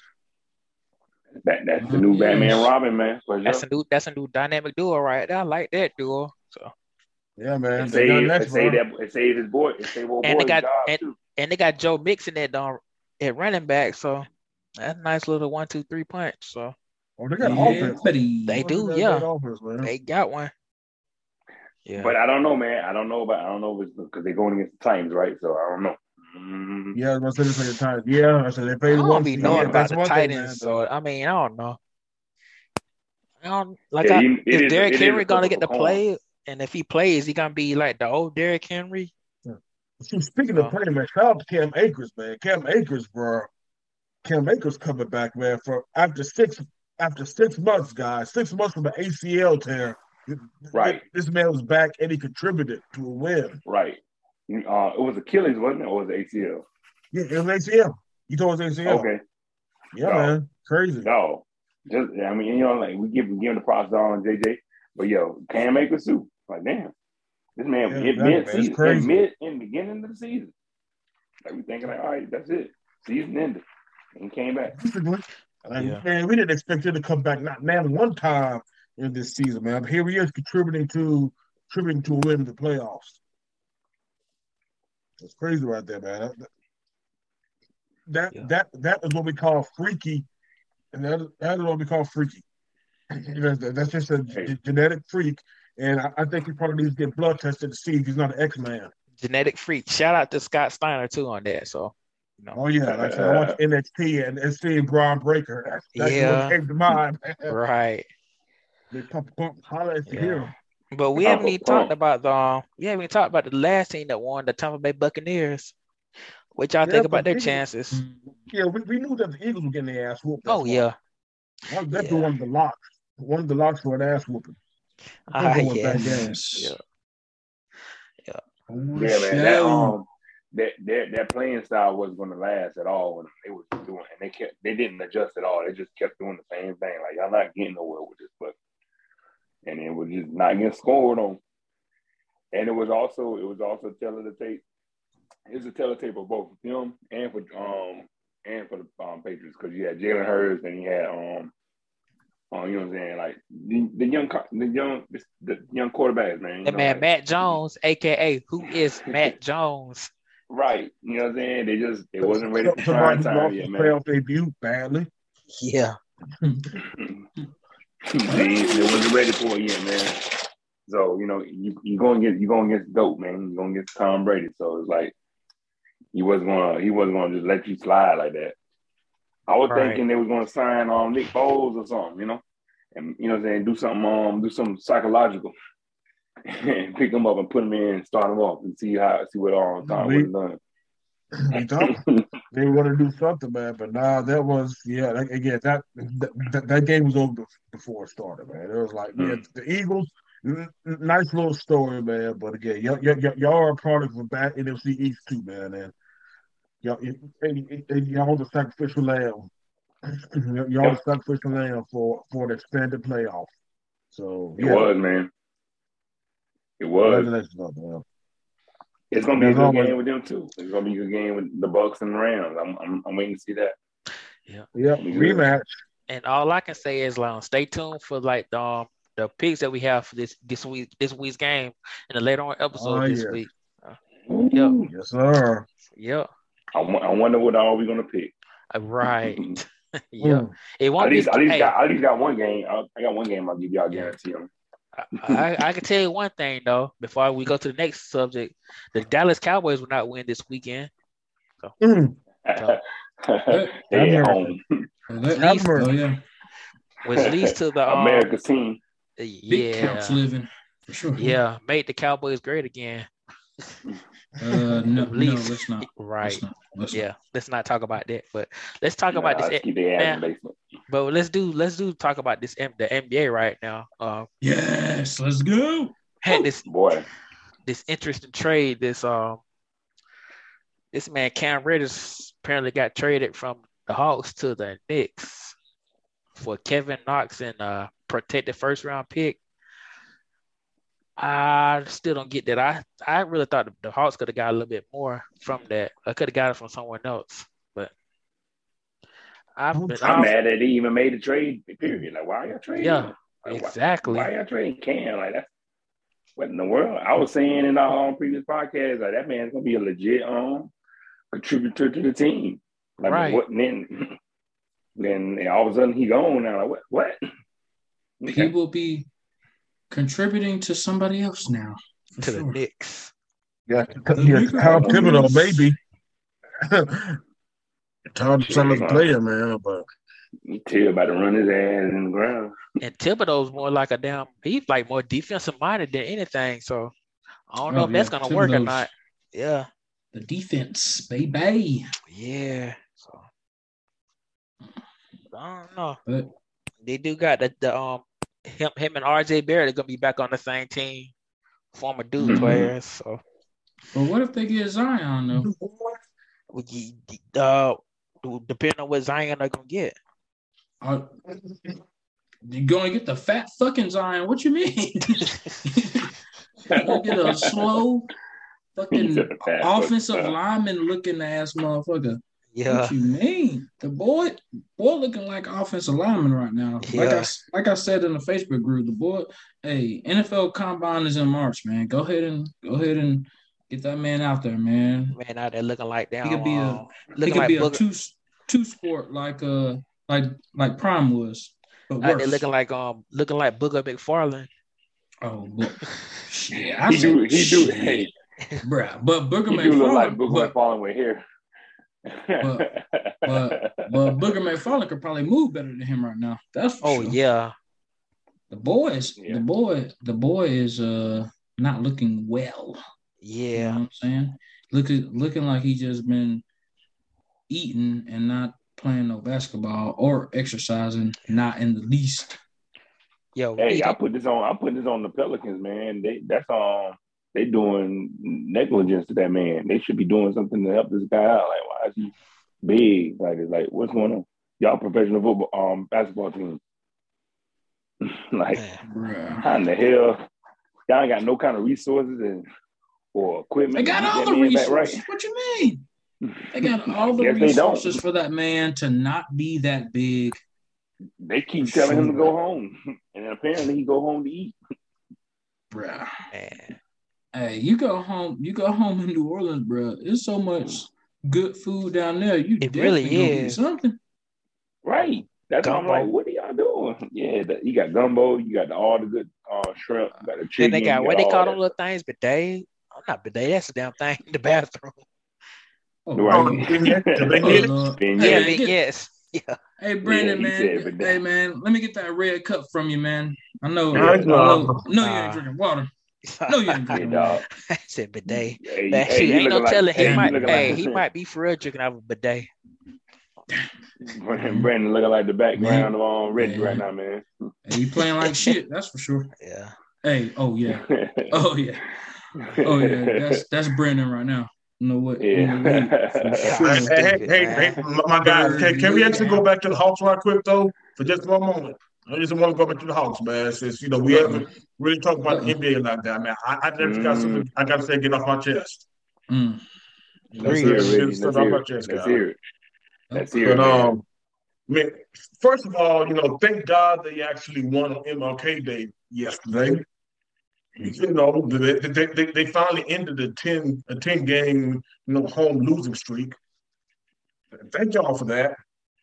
C: That that's the new
E: Yes.
C: Batman Robin, man. For
B: That's
C: sure.
B: a new that's a new dynamic duo right there. I like that duo. So
D: Yeah, man.
C: It
D: They done
C: saved, it saved that it saved his boy, it saved old
B: And they
C: boy's
B: got- and- and they got Joe Mixon at um at running back. So that's a nice little one, two, three punch. So
D: Oh, they got
E: Yeah,
D: offense.
E: buddy.
B: They do,
D: got
B: yeah.
D: offense,
B: they got one. Yeah.
C: But I don't know, man. I don't know about I don't know if it's because they're going against the Titans, right? So I don't know. Mm,
D: Yeah, I was gonna say this the time. Yeah, I said they
B: I
D: paid
B: don't
D: one.
B: be knowing
D: Yeah,
B: about
D: that's
B: the
D: one thing,
B: Titans. so I mean, I don't know. I don't like.
C: Yeah,
B: I,
C: he- it
B: is
C: is-
B: Derrick
C: it is
B: Henry gonna get to
C: couple of
B: play? And if he plays, he gonna be like the old Derrick Henry.
D: See, speaking
B: Oh.
D: of playing, man, shout out to Cam Akers, man. Cam Akers, bro. Cam Akers coming back, man, for after six after six months, guys. Six months from an ACL tear.
C: Right.
D: This man was back and he contributed to a win.
C: right. Uh, it was Achilles, wasn't it, or was it ACL?
D: Yeah, it was ACL. You told us ACL.
C: Okay.
D: Yeah,
C: No.
D: man. Crazy.
C: No. Just I mean, you know, like we give give him the props on JJ, but yo, can make a too. Like, damn, this man
D: Yeah,
C: hit
D: exactly,
C: mid season,
D: crazy.
C: mid in the beginning of the season. Like we thinking, like, all right, that's it, season ended, and he came back.
D: Basically. And,
B: Yeah.
D: Man, we didn't expect him to come back not man one time in this season, man. But here he is contributing to contributing to a win in the playoffs. It's crazy right there, man. That
B: Yeah.
D: that that is what we call freaky, and that that is what we call freaky. That's just a genetic freak, and I, I think he probably needs to get blood tested to see if he's not an X Man.
B: Genetic freak. Shout out to Scott Steiner too on that. So you know,
D: Oh yeah, like I said, I watched NXT and, and seeing Bron Breakker. That's, that's
B: Yeah.
D: what came to mind.
B: right.
D: They pump, pump, holler at the
B: Yeah.
D: hero.
B: But we
C: Oh,
B: haven't even
C: oh.
B: talked about the um, we haven't even talked about the last team that won the Tampa Bay Buccaneers. What y'all
D: Yeah,
B: think about their
D: they-
B: chances?
D: Yeah, we, we knew that the Eagles were getting their ass whooped.
B: Oh yeah,
D: that was definitely
B: Yeah.
D: one of the locks. One of the locks for an ass whooping. I
B: ah,
D: think it was
B: yeah,
D: that
B: yeah.
C: Yeah, man, that um, that that that playing style wasn't going to last at all when they was doing, and they kept they didn't adjust at all. They just kept doing the same thing. Like y'all not getting nowhere with this, but and it was just not getting scored on. And it was also it was also telling the tape. It's a teletape for both them and for um and for the um, Patriots because you had Jalen Hurts and you had um. Um, you know what I'm saying? Like the, the young, co- the young, the young quarterbacks, man. you
B: The man
C: like-
B: Mac Jones, aka who is Mac Jones?
C: Right. You know what I'm saying? They just they wasn't ready for
D: Somebody
C: prime time
D: lost
C: yet,
D: his
C: man.
D: playoff debut badly.
B: Yeah,
C: they, they wasn't ready for it yet, man. So, you know, you you going get you going against dope, man. You're going against Tom Brady. So it's like he wasn't gonna he wasn't gonna just let you slide like that. I was thinking they was gonna sign um Nick Foles or something, you know, and you know I'm saying, do something um do something psychological. and pick him up and put him in, and start him off, and see how see what um Tom would have done.
D: They thought they want to do something, man. But nah, that was yeah. That, again, that, that that game was over before it started, man. It was like yeah,
C: Mm.
D: the Eagles. Nice little story, man. But again, y'all, y'all, y'all- are a product of bad NFC East too, man. And y'all, and, y'all the sacrificial lamb. y'all the sacrificial lamb for for an expanded playoff. So
C: It was, man. It was.
D: Congratulations, on that.
C: It's gonna be a good game with them too. It's gonna be a good game with the Bucks and the Rams. I'm I'm, I'm waiting to see that.
D: Yeah,
C: Yeah.
D: rematch.
B: and all I can say is um, stay tuned for like the um, the picks that we have for this this week this week's game and the later on episode
D: Oh,
B: this
D: yeah.
B: week.
C: Ooh.
D: Yes, sir.
B: Yep,
C: I, wonder what all we gonna pick.
B: Uh, right. Yeah, it won't
C: At least,
B: be.
C: at least
B: hey,
C: got, at least got one game. I, I got one game. I'll give y'all guarantee on.
B: I, I can tell you one thing though. Before we go to the next subject, the Dallas Cowboys will not win this weekend.
D: Mm.
C: they at home.
E: That-
B: Least-
E: oh yeah,
B: Which leads to the um,
C: America's team.
E: big
B: yeah,
E: couch living for sure.
B: yeah, make the Cowboys great again.
E: Uh, no, no, let's not.
B: Right.
E: Let's not. Let's
B: Yeah, let's not talk about that. But let's talk
C: Nah,
B: about
C: let's
B: this.
C: keep their ass in the basement.
B: But let's do let's do talk about this M- the NBA right now. Um,
E: Yes, let's go.
B: had this
C: Boy,
B: this interesting trade. This um, this man Cam Reddish apparently got traded from the Hawks to the Knicks for Kevin Knox and uh protected first round pick. I still don't get that. I I really thought the, the Hawks could have got a little bit more from that. I could have got it from someone else, but I've been,
C: I'm
B: I've-
C: mad that he even made a trade. Period. Like, why are y'all trading?
B: Yeah,
C: Like, why-
B: exactly.
C: Why, y'all trading Cam? Like that's what in the world? I was saying in our um, previous podcast, like that man's gonna be a legit um contributor to the team. Like,
B: Right.
C: What and then? Then all of a sudden he gone now. Like, what? What?
E: He will be contributing to somebody else now. For
B: to the
E: sure.
B: Knicks.
D: Yeah, yeah, Kyle Thibodeau, maybe. it's hard to a player, man, but
C: You tell about to run his ass in the ground.
B: And Thibodeau's more like a damn. He's like more defensive minded than anything. So I don't know
E: Oh,
B: if that's gonna work or not. Yeah,
E: The defense, baby.
B: yeah. So I don't know.
E: But
B: They do got the, the um him him and RJ Barrett are gonna be back on the same team, former Duke
C: Mhm.
B: players. So
E: but what if they get Zion though?
B: we uh depending on what Zion they're gonna get.
E: Are, you gonna get the fat fucking Zion? What you mean? you gonna get a slow fucking
C: said the fat
E: offensive lineman looking ass motherfucker.
B: Yeah,
E: What you mean? The boy, boy, looking like offensive lineman right now. Like I, like I said in the Facebook group, the boy, hey, NFL Combine is in March, man. Go ahead and go ahead and get that man out there, man.
B: man out there looking like that.
E: He could be a-
B: um,
E: He could
B: like
E: be a two two sport like uh like like Prime was, but
B: out there looking like um looking like Booger McFarland.
E: oh, but shit, I
C: He do.
E: said,
C: He do. Hey,
E: bruh. But Booger
C: he do look like
E: McFarland,
C: Booker
E: but,
C: falling with hair.
E: But- but but Booger McFarland could probably move better than him right now. That's for
B: Oh
E: sure.
B: yeah,
E: The boy is
C: Yeah.
E: the boy the boy is uh not looking well. You know
B: yeah.
E: what I'm saying? Looking looking like he just been eating and not playing no basketball or exercising, not in the least.
B: Yo,
C: Hey, I put this on. I put this on the Pelicans, man. They that's um they doing negligence to that man. They should be doing something to help this guy out. Like, why is he big? Like, it's like, what's going on? Y'all professional football um basketball team. like,
B: man,
C: how in the hell y'all ain't got no kind of resources and or equipment?
E: They got all the
C: man back
E: resources. What you mean? They got all the
C: Guess
E: resources for that man to not be that big.
C: They keep telling him to go home, and then apparently he go home to eat.
E: Bruh.
B: man.
E: Hey, you go home, you go home in New Orleans, bro. There's so much good food down there. You
B: It
E: definitely
B: really
E: gonna eat
B: is.
E: something.
C: Right. That's why I'm
B: Gumbo.
C: like, what are y'all doing? Yeah, the, you got gumbo, you got all the good uh, shrimp, you got the chicken.
B: Then they got
C: you
B: what they call
C: that
B: them little things, bidet. Oh, not bidet. That's the damn thing in the bathroom.
E: Oh,
C: Right.
D: Oh, the beignet.
E: Lord.
C: Beignet.
E: Hey,
B: Yeah,
E: get-
B: yes. Yeah.
E: Hey Brandon,
C: Yeah, he
E: man. hey man, let me get that red cup from you, man. I know,
D: Yeah,
E: I know,
D: no.
E: no, you ain't drinking water. No, you ain't
C: Yeah,
E: drinking
C: dog.
E: water.
B: I said bidet.
C: Hey,
B: That
C: hey,
B: shit ain't no
C: like-
B: telling.
C: Hey, you
B: might,
C: looking
B: hey,
C: like-
B: he might be for real drinking out of a bidet.
C: Brandon, Brandon looking like the background of um, Reggie
E: Man.
C: right now, man.
E: Hey, you playing like shit, that's for sure.
B: Yeah.
E: Hey, oh yeah, oh yeah, oh yeah. That's that's Brandon right now. You know what?
C: Yeah.
E: In the league, for
B: Yeah.
E: sure.
D: Hey, hey, hey, hey, my my guys, can, can we actually go back to the Hawks right quick though for just one moment? I just want to go back to the Hawks, man. Since you know we haven't really talked about the NBA like that, man. I, I just got something I got to say, get off my chest.
E: Mm.
C: Let's hear it,
D: Let's
C: Reggie.
D: start
C: Let's
D: off
C: hear
D: my
C: it.
D: chest,
C: Let's
D: guys.
C: hear it. Let's hear it.
D: But um, I mean, first of all, you know, thank God they actually won on MLK Day yesterday. You know, they, they, they, they finally ended a 10, a 10 game, you know, home losing streak. Thank y'all for that.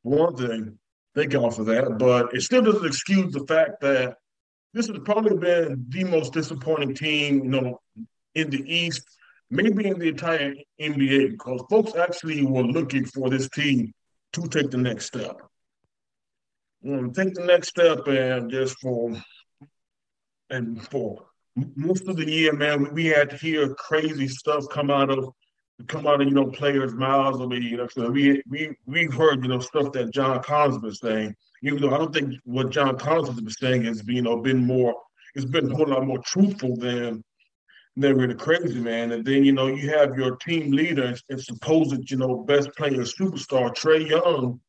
D: One thing, thank y'all for that. But it still doesn't excuse the fact that this has probably been the most disappointing team, you know, in the East, maybe in the entire NBA, because folks actually were looking for this team to take the next step. You know, take the next step and just for and for most of the year, man, we had to hear crazy stuff come out of come out of you know players' mouths. I mean, you know, so we we we've heard you know stuff that John Collins been saying. Even though I don't think what John Collins has been saying has been you know been more it's been a whole lot more truthful than than really crazy, man. And then you know you have your team leader and, supposed you know best player superstar Trae Young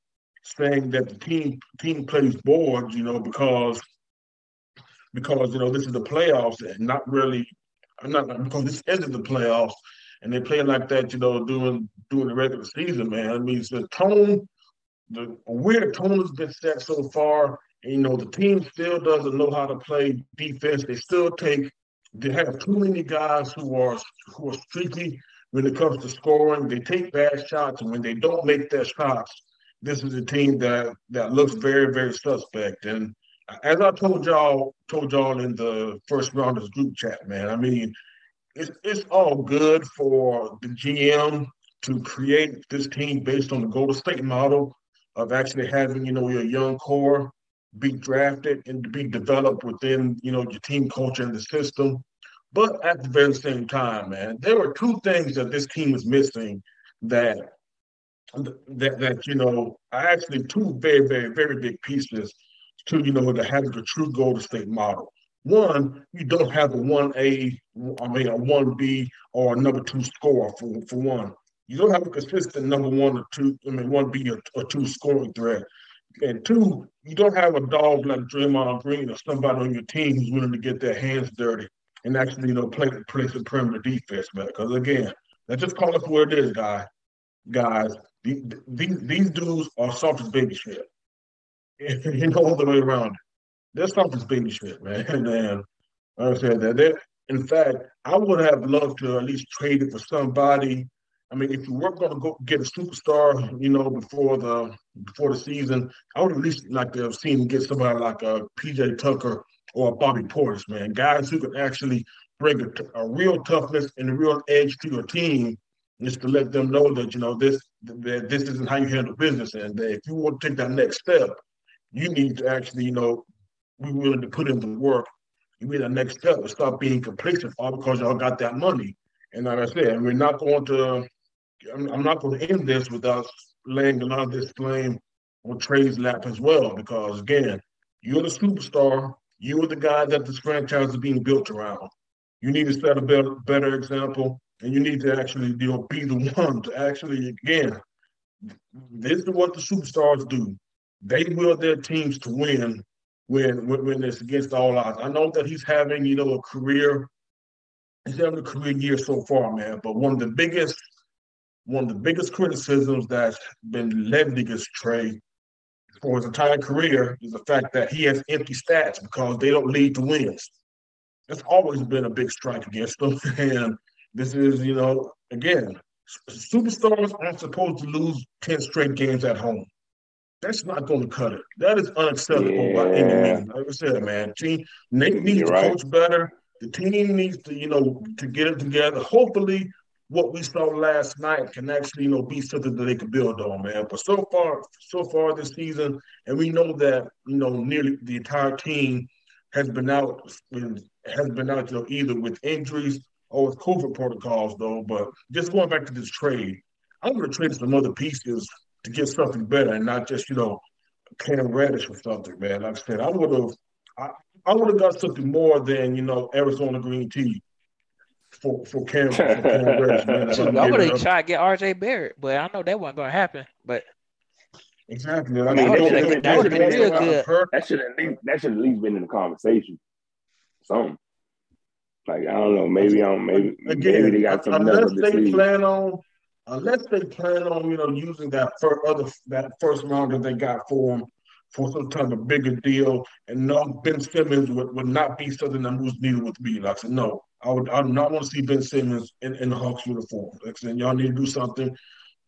D: saying that the team team plays boards, you know, because because you know this is the playoffs and not really not because this isn't the playoffs and they play like that, you know, during during the regular season, man. I mean, the tone the weird tone has been set so far. And, you know, the team still doesn't know how to play defense. They still take they have too many guys who are who are streaky when it comes to scoring. They take bad shots, and when they don't make their shots, this is a team that that looks very, very suspect. And as I told y'all, told y'all in the first round of group chat, man. I mean, it's it's all good for the GM to create this team based on the Golden State model of actually having, you know, your young core be drafted and to be developed within, you know, your team culture and the system. But at the very same time, man, there are two things that this team is missing that that that you know are actually two very, very, very big pieces to, you know, to having a true Golden State model. One, you don't have a one A, I mean a one B or a number two score for, for one. You don't have a consistent number one or two, I mean one B or, or two scoring threat. And two, you don't have a dog like Draymond Green or somebody on your team who's willing to get their hands dirty and actually, you know, play play some perimeter defense, man. Because again, let's just call it what it is, guy. Guys, these, these, these dudes are soft as baby shit. you know, all the way around. Soft as baby shit, man. And um, like I said, that in fact, I would have loved to at least trade it for somebody. I mean, if you weren't going to go get a superstar, you know, before the before the season, I would at least like to have seen get somebody like uh, a PJ Tucker or a Bobby Portis, man, guys who could actually bring a, a real toughness and a real edge to your team, just to let them know that you know this that this isn't how you handle business, and that if you want to take that next step, you need to actually, you know, be willing to put in the work. You need that next step and stop being complacent all because y'all got that money. And like I said, we're not going to I'm, I'm not going to end this without laying a lot of this blame on Trae's lap as well, because again, you're the superstar. You are the guy that this franchise is being built around. You need to set a better, better example, and you need to actually you know, be the one to actually, again, this is what the superstars do. They will their teams to win when, when, when it's against all odds. I know that he's having, you know, a career, he's having a career year so far, man. But one of the biggest one of the biggest criticisms that's been levied against Trae for his entire career is the fact that he has empty stats because they don't lead to wins. That's always been a big strike against him. And this is, you know, again, superstars aren't supposed to lose 10 straight games at home. That's not going to cut it. That is unacceptable yeah. by any means. Like I said, man, team, Nate needs You're to right. coach better. The team needs to, you know, to get it together. Hopefully, what we saw last night can actually, you know, be something that they can build on, man. But so far, so far this season, and we know that, you know, nearly the entire team has been out has been out, you know, either with injuries or with COVID protocols, though. But just going back to this trade, I'm going to trade some other pieces to get something better, and not just, you know, Cam Reddish or something, man. Like I said, I would have, I, I would have got something more than you know Arizona green tea for for Cam. For Cam
B: I would have tried to get RJ Barrett, but I know that wasn't going to happen. But
D: exactly, I mean, that,
C: that would have been real good. That should at least that should at least been in the conversation. Something. Like I don't know, maybe I'm maybe Again, maybe they got some
D: unless they plan on unless they plan on you know using that first other that first round that they got for him for some kind of bigger deal, and no Ben Simmons would, would not be something that moves needed with me. Like I said, no, I would I do not want to see Ben Simmons in, in the Hawks uniform. Like I said, y'all need to do something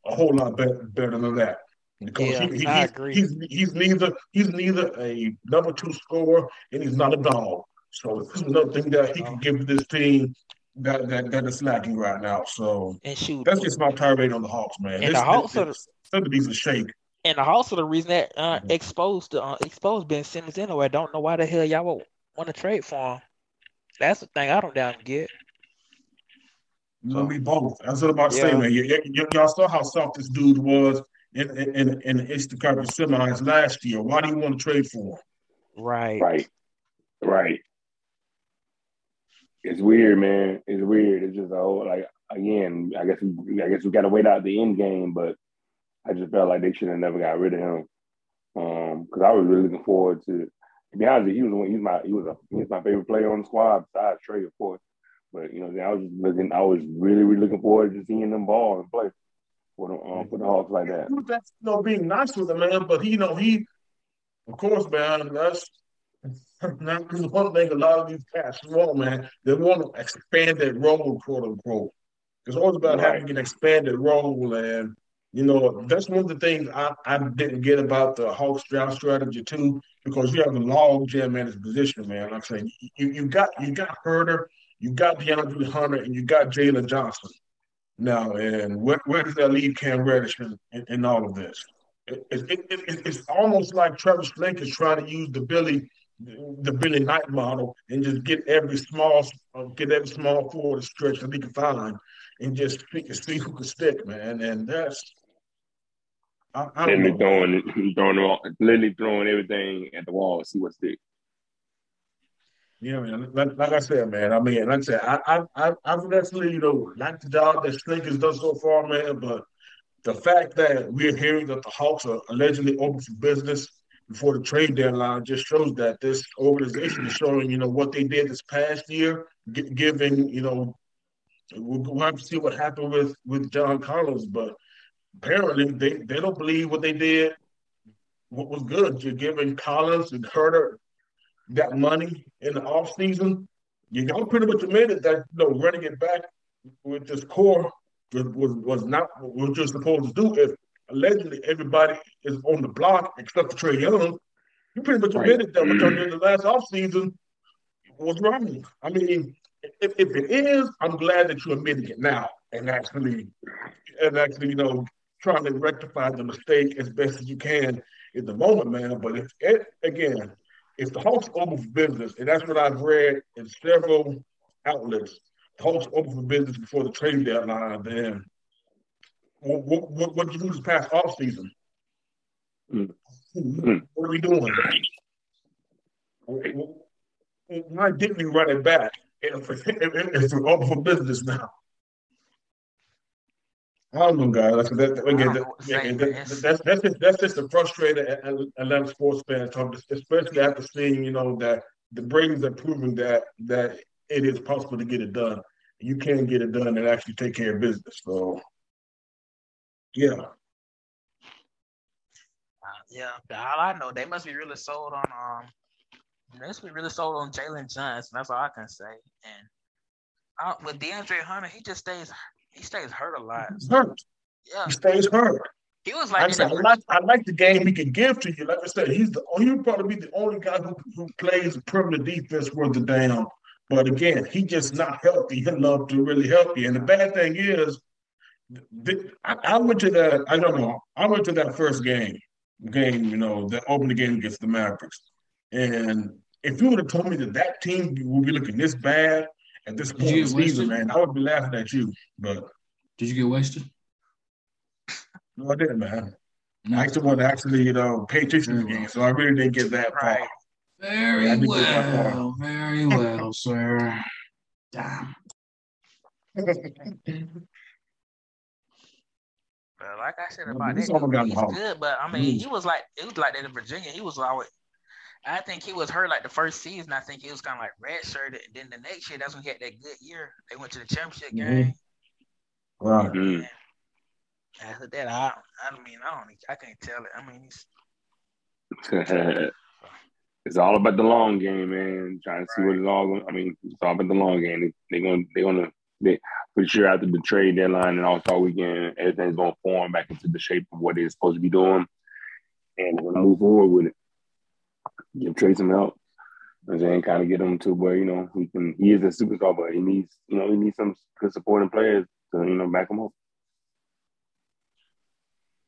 D: a whole lot better, better than that. Because yeah, he, he, I he's, agree. He's, he's neither he's neither a number two scorer and he's not a dog. So this is another thing that he can give this team that, that that is lacking right now. So
B: and shoot,
D: that's just my tirade on the Hawks, man. And this, the Hawks this, are the, something needs a shake.
B: And the Hawks are the reason that uh, mm-hmm. exposed uh, exposed Ben Simmons anyway. I don't know why the hell y'all would want to trade for him. That's the thing I don't down get.
D: You know me both. That's what I'm about to yeah. say, man. Y- y- y'all saw how soft this dude was in in, in in the Instacart semis last year. Why do you want to trade for
B: him? Right.
C: Right. Right. It's weird, man. It's weird. It's just a whole like again. I guess we, I guess we got to wait out the end game, but I just felt like they should have never got rid of him because um, I was really looking forward to to be honest, he was one, he's my he was a he's my favorite player on the squad besides Trae, of course. But you know, I was just looking, I was really, really looking forward to seeing them ball and play. for the um, for the Hawks like that.
D: That's you know being nice with him, man. But he, you know, he, of course, man. That's now because one thing a lot of these cats want, man. They want to expand that role, quote unquote. It's always about
C: Right.
D: having an expanded role, and you know that's one of the things I, I didn't get about the Hawks draft strategy too, because you have a log jam in his position, man. Like I say, you you got you got Huerter, you got DeAndre Hunter, and you got Jalen Johnson. Now, and where, where does that leave Cam Reddish in, in, in all of this? It, it, it, it, it's almost like Travis Schlenk is trying to use the Billy the Billy Knight model and just get every small uh, get every small forward stretch that he can find and just pick and see who can stick, man. And that's I, I
C: Literally
D: know.
C: throwing, throwing, all- literally throwing everything at the wall, see what sticks.
D: Yeah, man. Like, like I said, man. I mean, like I said, I, I, I, I've definitely, you know, liked the job that Schlenk has done so far, man. But the fact that we're hearing that the Hawks are allegedly open for business before the trade deadline just shows that this organization is showing, you know, what they did this past year, gi- giving, you know, we'll, we'll have to see what happened with with John Collins, but apparently they, they don't believe what they did, what was good. You're giving Collins and Huerter that money in the offseason. You all pretty much admitted that you know running it back with this core was, was, was not what you're supposed to do. If allegedly everybody is on the block except for Trae Young, you pretty much
C: Right.
D: admitted that what you did the last offseason was wrong. I mean, if, if it is, I'm glad that you're admitting it now and actually and actually, you know, trying to rectify the mistake as best as you can in the moment, man. But if it, again, if the Hawks open for business, and that's what I've read in several outlets, the Hawks open for business before the trade deadline, then what what what, what you do this past off season?
C: Mm.
D: What are we doing? Why didn't we run it back if, if, if we're open for business now? I don't know, guys. Like, that,
B: I
D: again,
B: don't
D: that,
B: know to
D: yeah, that- that's that's just that's just a frustrated A- A- Atlanta sports fan talk, especially after seeing you know that the Braves are proving that that it is possible to get it done. You can get it done and actually take care of business. So, yeah,
B: Uh, yeah, all I know, they must be really sold on um, they must be really sold on Jalen Johnson. That's all I can say. And uh, with DeAndre Hunter, he just stays he stays hurt a lot.
D: he's hurt.
B: Yeah,
D: He stays hurt.
B: he was
D: Like I
B: like,
D: said, I
B: the,
D: like, I like the game he can give to you. Like I said, he's the he'll probably be the only guy who, who plays perimeter defense worth the damn. But again, he just not healthy enough to really help you. And the bad thing is, th- I, I went to that. I don't know. I went to that first game, game you know, that opened the game against the Mavericks. And if you would have told me that that team would be looking this bad at this point in the season,
E: wasted?
D: man, I would be laughing at you. But
E: Did you get wasted?
D: no, I didn't, man.
E: No.
D: I actually want to actually, you know, pay attention to the game, so I really didn't get that far.
B: Right.
E: Very
D: I did get that far.
E: well, very well, sir. Damn.
B: But like I said about
D: but he's
B: that,
D: almost got
B: dude, he's good. But I mean, he was like it was like that in Virginia. He was always. I think he was hurt like the first season. I think he was kind of like redshirted. And then the next year, that's when he had that good year. They went to the championship
D: Mhm.
B: game.
D: Right.
C: Mhm.
B: And after that, I, I mean, I don't, I can't tell it. I mean, he's,
C: it's all about the long game, man. Trying to see what it's all. I mean, it's all about the long game. They, they're gonna, they're gonna, they for sure after the trade deadline and All Star weekend, everything's gonna form back into the shape of what it's supposed to be doing, and we're gonna move forward with it. Give Trae some help. And then kind of get him to where you know he can. He is a superstar, but he needs, you know, he needs some good supporting players to you know back him up.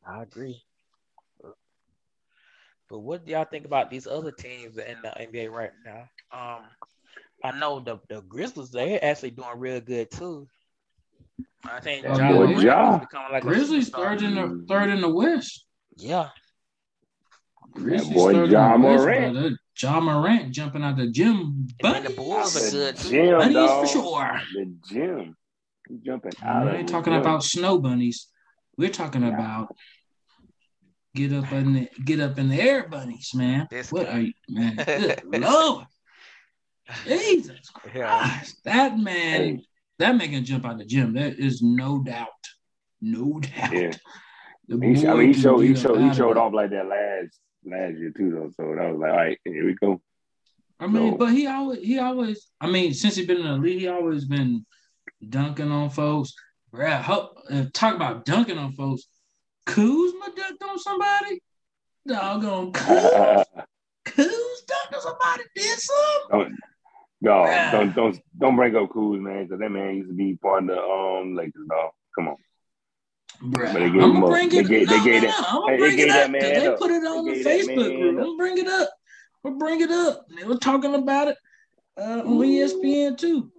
B: I agree. But what do y'all think about these other teams in the NBA right now? Um, I know the the Grizzlies they're actually doing real good too. I think
E: Oh,
B: Ja
E: boy,
B: Morant
C: Ja.
B: like
E: Grizzlies third in the third in the West.
B: Yeah,
E: Grizzlies
C: boy,
E: third
C: Ja
E: in the West,
C: Morant.
E: brother. Ja Morant jumping out the gym.
B: and then the
E: Bunnies.
B: Bulls are good too.
C: gym,
E: Bunnies
C: dog.
E: for sure.
C: The gym. He jumping out
E: We ain't talking
C: gym.
E: about snow bunnies. We're talking
C: Yeah.
E: about get up in the get up in the air bunnies, man.
B: This
E: what
B: guy.
E: are you, man? Good Lord, Jesus
B: Yeah.
E: Christ, that man,
C: Hey.
E: that man can jump out the gym. There is no doubt. no doubt.
C: Yeah. He, I mean, he showed he showed he showed off like that last last year too though. So that was like, all right, here we go.
E: I mean,
C: So-
E: but he always he always I mean, since he's been in the league, he always been dunking on folks. Ho- uh, talk about dunking on folks. Kuzma dunked on somebody. Doggone Kuz. Kuz dunked on somebody. Did something.
C: No,
E: Bruh.
C: don't don't don't bring up Kuz, man, because that man used to be part of the um Lakers, dog. Come on.
E: Bruh,
C: But they
E: I'm
C: gave him
E: gonna
C: up.
E: bring
C: They
E: it.
C: gave- they
E: no,
C: gave
E: no,
C: that-
E: no. I'm
C: they-
E: gonna bring
C: gave
E: it
C: that
E: up
C: man
E: they put it on
C: They
E: the Facebook group. I'm
C: up.
E: gonna bring it up. We'll bring it up. They were talking about it uh, on ESPN too.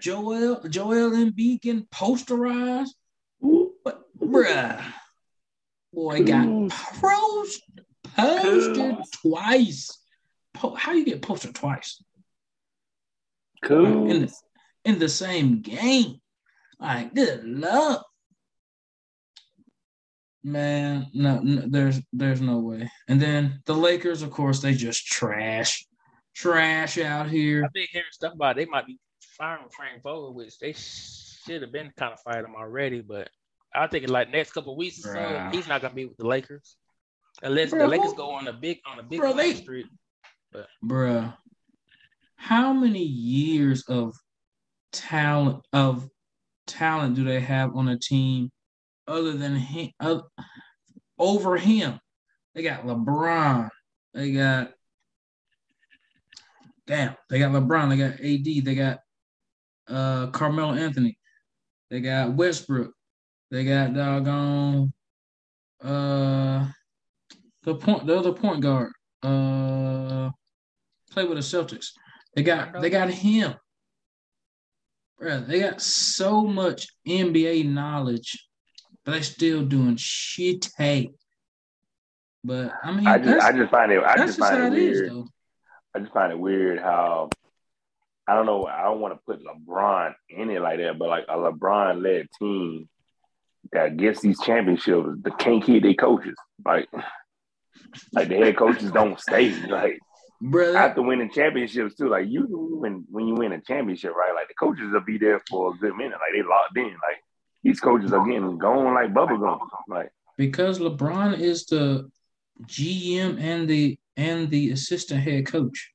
E: Joel Joel Embiid getting posterized. But bruh, boy got post, posted twice. Po- how you get posted twice in the, in the same game? Like good luck, man. No, no, there's there's no way. And then the Lakers, of course, they just trash, trash out here.
B: I've been hearing stuff about they might be firing Frank Vogel, which they should have been kind of fired him already. But I think in like next couple of weeks or so,
E: Bruh.
B: he's not gonna be with the Lakers unless
E: Bruh,
B: the Lakers go on a big on a big
E: Bruh, they-
B: winning streak.
E: bruh, how many years of talent of talent do they have on a team other than him uh, over him? They got LeBron. They got damn. They got LeBron. They got AD. They got uh Carmelo Anthony. They got Westbrook. They got doggone uh the point the other point guard. Uh play with the Celtics. They got they got him. Bruh, they got so much NBA knowledge, but they still doing shit. Hey, but I mean,
C: I just I just find it I just
E: just
C: find it
E: it is,
C: weird.
E: though.
C: I just find it weird how I don't know. I don't want to put LeBron in it like that, but like a LeBron led team that gets these championships, the can't keep their coaches. Like, like the head coaches don't stay. Like
E: Bruh, that-
C: after winning championships too. Like you when when you win a championship, right? Like the coaches will be there for a good minute. Like they locked in. Like these coaches are getting gone like bubble gum. Like
E: because LeBron is the GM and the and the assistant head coach.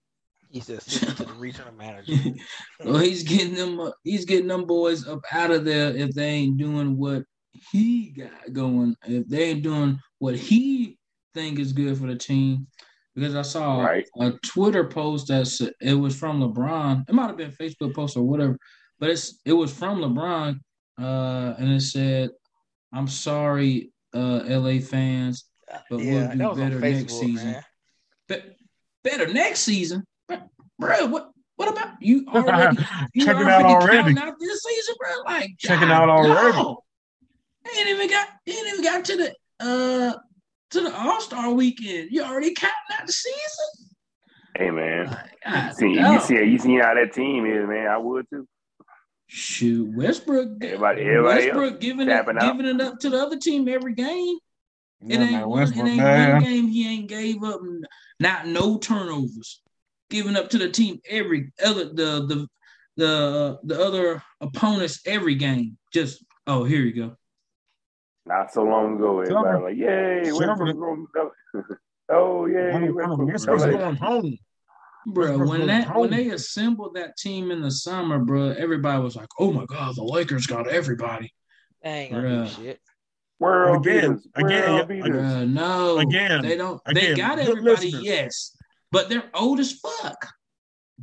B: He's the assistant to the regional manager.
E: so he's getting them. uh, He's getting them boys up out of there if they ain't doing what he got going. If they ain't doing what he think is good for the team. Because I saw
C: Right.
E: a Twitter post that it was from LeBron. It might have been a Facebook post or whatever, but it's it was from LeBron, uh, and it said, "I'm sorry, uh, LA fans, But we'll
B: yeah,
E: do
B: that was on
E: better next season. Be- better next season, bro. What what about you already? You
D: Checking out already.
E: counting out this season, bro. Like
D: Checking
E: God,
D: out already.
E: no. They ain't even got. They ain't even got to the uh to the All Star weekend. You already counting out the season.
C: hey man.
E: Like, God,
C: See, you see, you see how that team is, man. I would too.
E: Shoot, Westbrook.
C: Everybody- everybody
E: Westbrook giving it,
C: out.
E: giving it up to the other team every game. It
D: Yeah,
E: ain't
D: man,
E: one, it ain't
D: man.
E: one game he ain't gave up, not no turnovers, giving up to the team every other the the the the other opponents every game. Just oh, here you go.
C: Not so long ago, everybody like, "Yay,
D: Summer.
C: Oh, Westbrook going to Oh yay,
D: Westbrook's
C: Westbrook."
D: Westbrook's
C: Like,
D: going home.
E: Bro,
D: Westbrook's
E: when that
D: home.
E: when they assembled that team in the summer, bro, everybody was like, "Oh my god, the Lakers got everybody."
B: They ain't gonna
E: Bruh.
B: do shit.
C: World
D: Again,
C: beaters,
D: again,
C: world
D: yeah,
C: beaters.
E: Bruh, no,
D: Again,
E: they don't. They got everybody,
D: listeners.
E: yes, but they're old as fuck.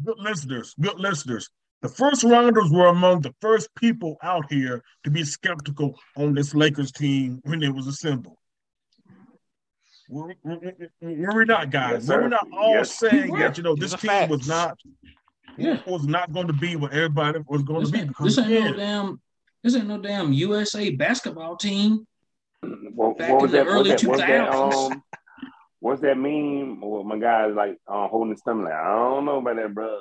D: Good listeners, good listeners. The first rounders were among the first people out here to be skeptical on this Lakers team when it was assembled. Were, were, were we not, guys?
C: Yes,
D: were we
C: sir.
D: not all
C: Yes.
D: saying that you know this
B: are
D: team was not
E: Yeah.
D: was not going to be what everybody was going
E: This
D: to be? Because
E: this ain't no damn. This ain't no damn USA basketball team.
C: What,
E: Back
C: what was
E: in the
C: that?
E: early
C: what's that? What's
E: 2000s.
C: Um, what's that meme? Well, my guy's like uh, holding his stomach. Like, I don't know about that, bro.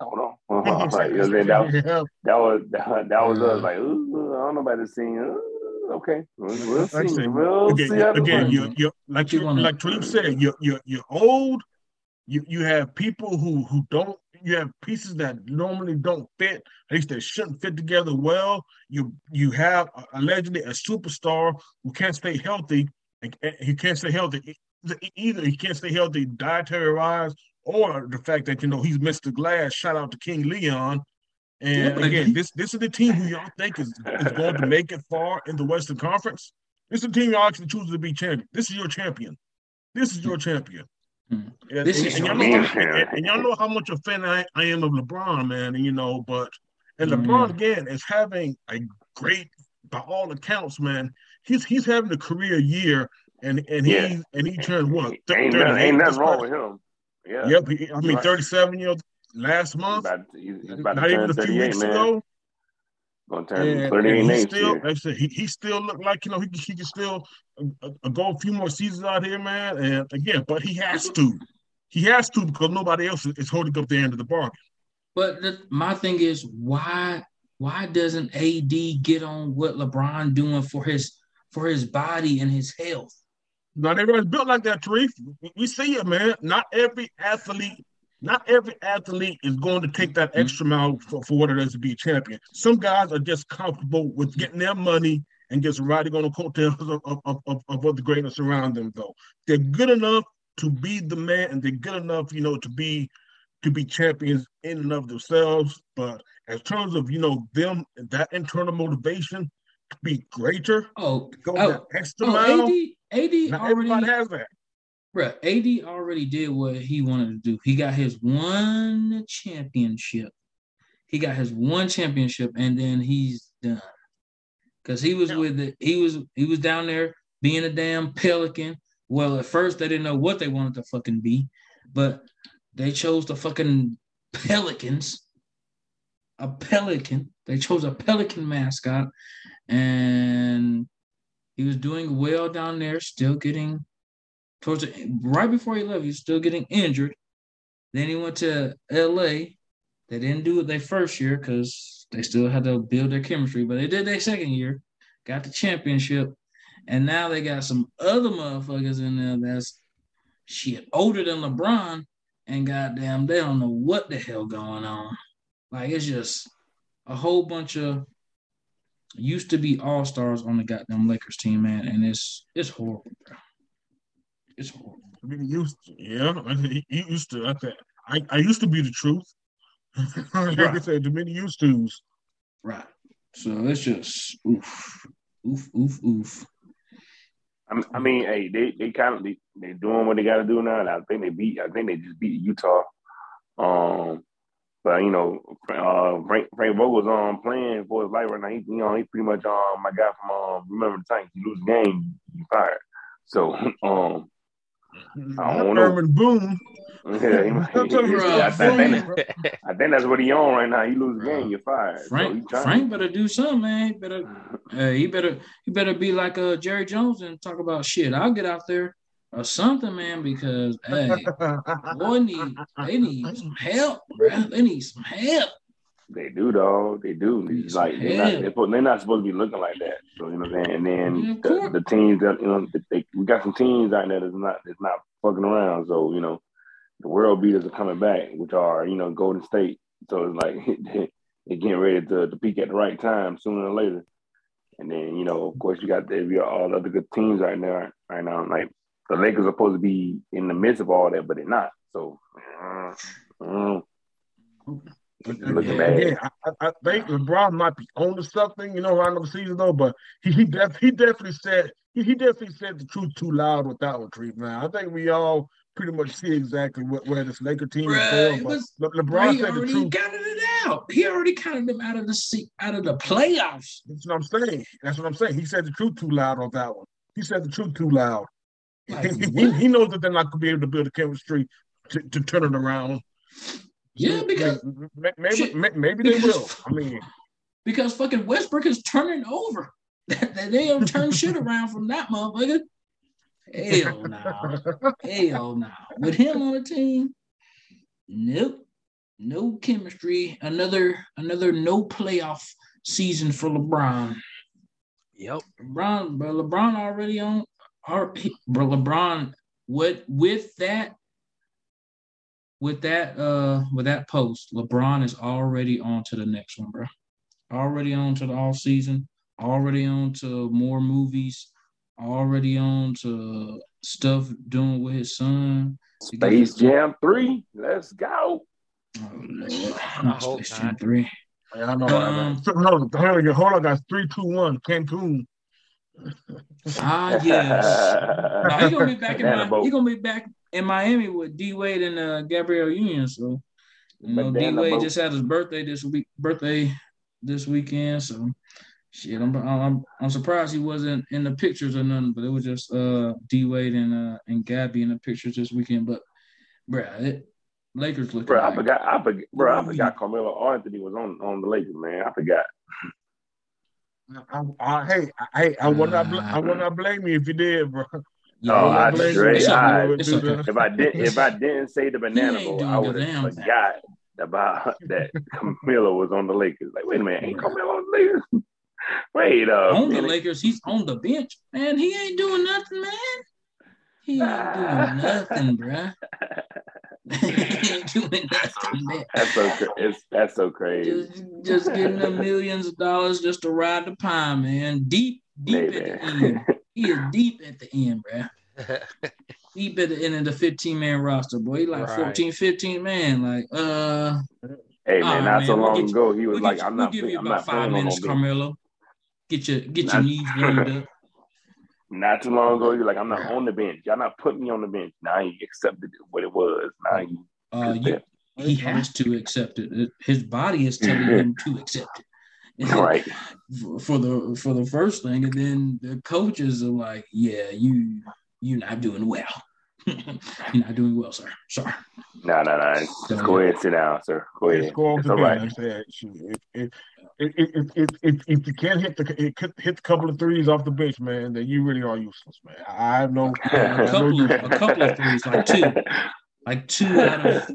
C: Hold on. Uh-huh. like, you know what I'm saying? that,
D: Yeah.
C: that was that, that was us. Like, ooh, I don't know about this scene. Ooh, okay, we'll, we'll see.
D: said,
C: We'll
D: again,
C: see.
D: again, you you like
E: You
D: you like Talib said, you're you're you're old. You you have people who who don't you have pieces that normally don't fit, at least they shouldn't fit together well. You you have allegedly a superstar who can't stay healthy. He can't stay healthy. Either he can't stay healthy dietary wise, or the fact that you know he's Mr. Glass. Shout out to King Leon. And yeah, again, this this is the team who y'all think is, is going to make it far in the Western Conference. This is the team y'all actually choose to be champion. This is your champion. This is your champion. Mm. And, and, and, y'all know, and, y'all know how much a fan I, I am of LeBron, man. And, you know, but and mm. LeBron again is having a great, by all accounts, man. He's he's having a career year, and and yeah. he and he turned what?
C: Th- ain't, nothing, ain't nothing wrong with him. Yeah.
D: Yep. He, I mean, right. thirty-seven years last month. He's about, he's, he's about not even a few weeks man. ago.
C: Gonna turn and, 38 and
D: he still, like I said, he, he still look like you know he, he can still uh, uh, go a few more seasons out here, man. And again, but he has to, he has to because nobody else is holding up the end of the bargain.
E: But the, my thing is, why why doesn't AD get on what LeBron doing for his for his body and his health?
D: Not everybody's built like that, Tarif. We see it, man. Not every athlete not every athlete is going to take that mm-hmm. extra mile for, for what it is to be a champion. Some guys are just comfortable with getting their money and just riding on the coattails of, of, of, of what the greatness around them, though. They're good enough to be the man and they're good enough, you know, to be to be champions in and of themselves. But in terms of, you know, them that internal motivation to be greater,
E: oh,
D: go
E: oh,
D: that extra oh, mile. AD,
E: AD already,
D: has that.
E: Bro, AD already did what he wanted to do. He got his one championship. He got his one championship, and then he's done. Cause he was with it. He was he was down there being a damn pelican. Well, at first they didn't know what they wanted to fucking be, but they chose the fucking pelicans. A pelican. They chose a pelican mascot, and he was doing well down there, still getting towards the, right before he left, he was still getting injured. Then he went to LA. They didn't do it their first year because they still had to build their chemistry, but they did their second year, got the championship, and now they got some other motherfuckers in there that's shit older than LeBron, and goddamn, they don't know what the hell going on. Like it's just a whole bunch of used to be all stars on the goddamn Lakers team, man, and it's it's horrible, bro.
D: It's I mean, used to, yeah. He, he used to. I, I, I used to be the truth. like right. I said, the many used to's.
E: Right. So it's just oof, oof, oof, oof.
C: I mean, hey, they they kind of they they doing what they got to do now. And I think they beat. I think they just beat Utah. Um, but you know, uh, Frank Frank Vogel's um playing for his life right now. He, you know, he pretty much um my guy from um remember the Titans. He lose the game, he fired. So um, I don't know.
D: Boom.
C: Yeah, he, he, he, I, think, I think that's what he on right now. He lose the game, you're fired.
E: Frank, so Frank better do something, man. He better, uh, he better, he better be like uh, Jerry Jones and talk about shit. I'll get out there or something, man, because hey, boy, need they need some help, bro. They need some help.
C: They do, though. They do. It's like they're not, they're, they're, not supposed to be looking like that. So you know what I'm saying. And then the, the, teams that you know, they, we got some teams out there that's not that's not fucking around. So you know, the world beaters are coming back, which are you know Golden State. So it's like they're getting ready to, to peak at the right time sooner or later. And then you know, of course, you got the, you got all the other good teams right now. Right now, like the Lakers are supposed to be in the midst of all that, but they're not. So. Uh, uh,
D: Looking bad. I, I, think LeBron might be on to something, you know, around the season though. But he he, def, he definitely said he, he definitely said the truth too loud with that one, Treat. Man, I think we all pretty much see exactly what, where this Laker team is going. But was, LeBron said the truth.
E: Counted it out. He already counted them out of the seat, out of the playoffs.
D: That's what I'm saying. That's what I'm saying. He said the truth too loud on that one. He said the truth too loud. Like, he, he knows that they're not going to be able to build a chemistry to, to turn it around.
E: Yeah, because
D: maybe maybe they will. I mean,
E: because fucking Westbrook is turning over. they don't turn shit around from that motherfucker. Hell no. Hell no. With him on the team, nope. No chemistry. Another another no playoff season for LeBron.
B: Yep.
E: LeBron, but LeBron already on our bro, LeBron with with that with that uh with that post, LeBron is already on to the next one, bro. Already on to the off season, already on to more movies, already on to stuff doing with his son.
C: Space Jam 3. Let's go.
E: Oh, not
B: hope
E: Space Jam
B: not.
E: 3.
D: Yeah, I know.
E: Um,
D: Um, hold on, hold on, hold on, guys. Three, two, one. Cancun.
E: Ah, yes. Nah, he gonna be back in
C: Banana
E: he gonna be back in Miami with D Wade and uh, Gabrielle Union. So you know, D Wade just had his birthday this week. Birthday this weekend. So shit, I'm I'm I'm surprised he wasn't in the pictures or nothing. But it was just uh D Wade and uh and Gabby in the pictures this weekend. But bruh, it, Lakers looking.
C: Bro, I forgot. I forgot. Bro, I forgot Carmelo Anthony was on on the Lakers, man. I forgot.
D: I, I, hey, hey, I will not, bl- I mm. will not blame you if you did, bro.
C: No,
E: yeah,
C: I
E: it's-
C: straight-
E: it's
C: I-
E: okay.
C: If I did, if I didn't say the banana
E: ain't
C: boat,
E: doing
C: would have
E: thing.
C: forgot about that Carmelo was on the Lakers. Like, wait a minute, ain't Carmelo on the Lakers? Wait a
E: on the. Lakers, he's on the bench. Man, he ain't doing nothing, man. He ain't doing nothing, bruh. He ain't doing nothing, man.
C: That's so it's that's so crazy.
E: Just, just getting the millions of dollars just to ride the pine, man. Deep, deep
C: Hey,
E: at the end. He is deep at the end, bruh. Deep at the end of the 15 man roster, boy. He like
B: Right.
E: 14, 15 man. Like, uh,
C: Hey man,
E: right,
C: not
E: man,
C: so
E: we'll
C: long
E: you-
C: ago, he was
E: we'll,
C: like,
E: you,
C: "I'm
E: we'll
C: not,
E: give
C: play-
E: you
C: I'm
E: about
C: not
E: five
C: on
E: minutes. Carmelo. Get your get your knees warmed up.
C: Not too long ago, you're like, "I'm not on the bench. Y'all not putting me on the bench." Now he accepted what it was. Now he,
E: Uh, you, he has to accept it. It- His body is telling him to accept it.
C: right.
E: for- for the for the first thing, and then the coaches are like, "Yeah, you you're not doing well. you're not doing well, sir. Sorry."
C: No, no, no. Just go ahead sit down, sir. Go ahead.
D: Let's go off
C: It's
D: the
C: all right.
D: bench. I if, if, if, if, if, if, if you can't hit the it could hit a couple of threes off the bench, man, then you really are useless, man. I have no, I
E: A couple of a couple of threes, like two, like two out of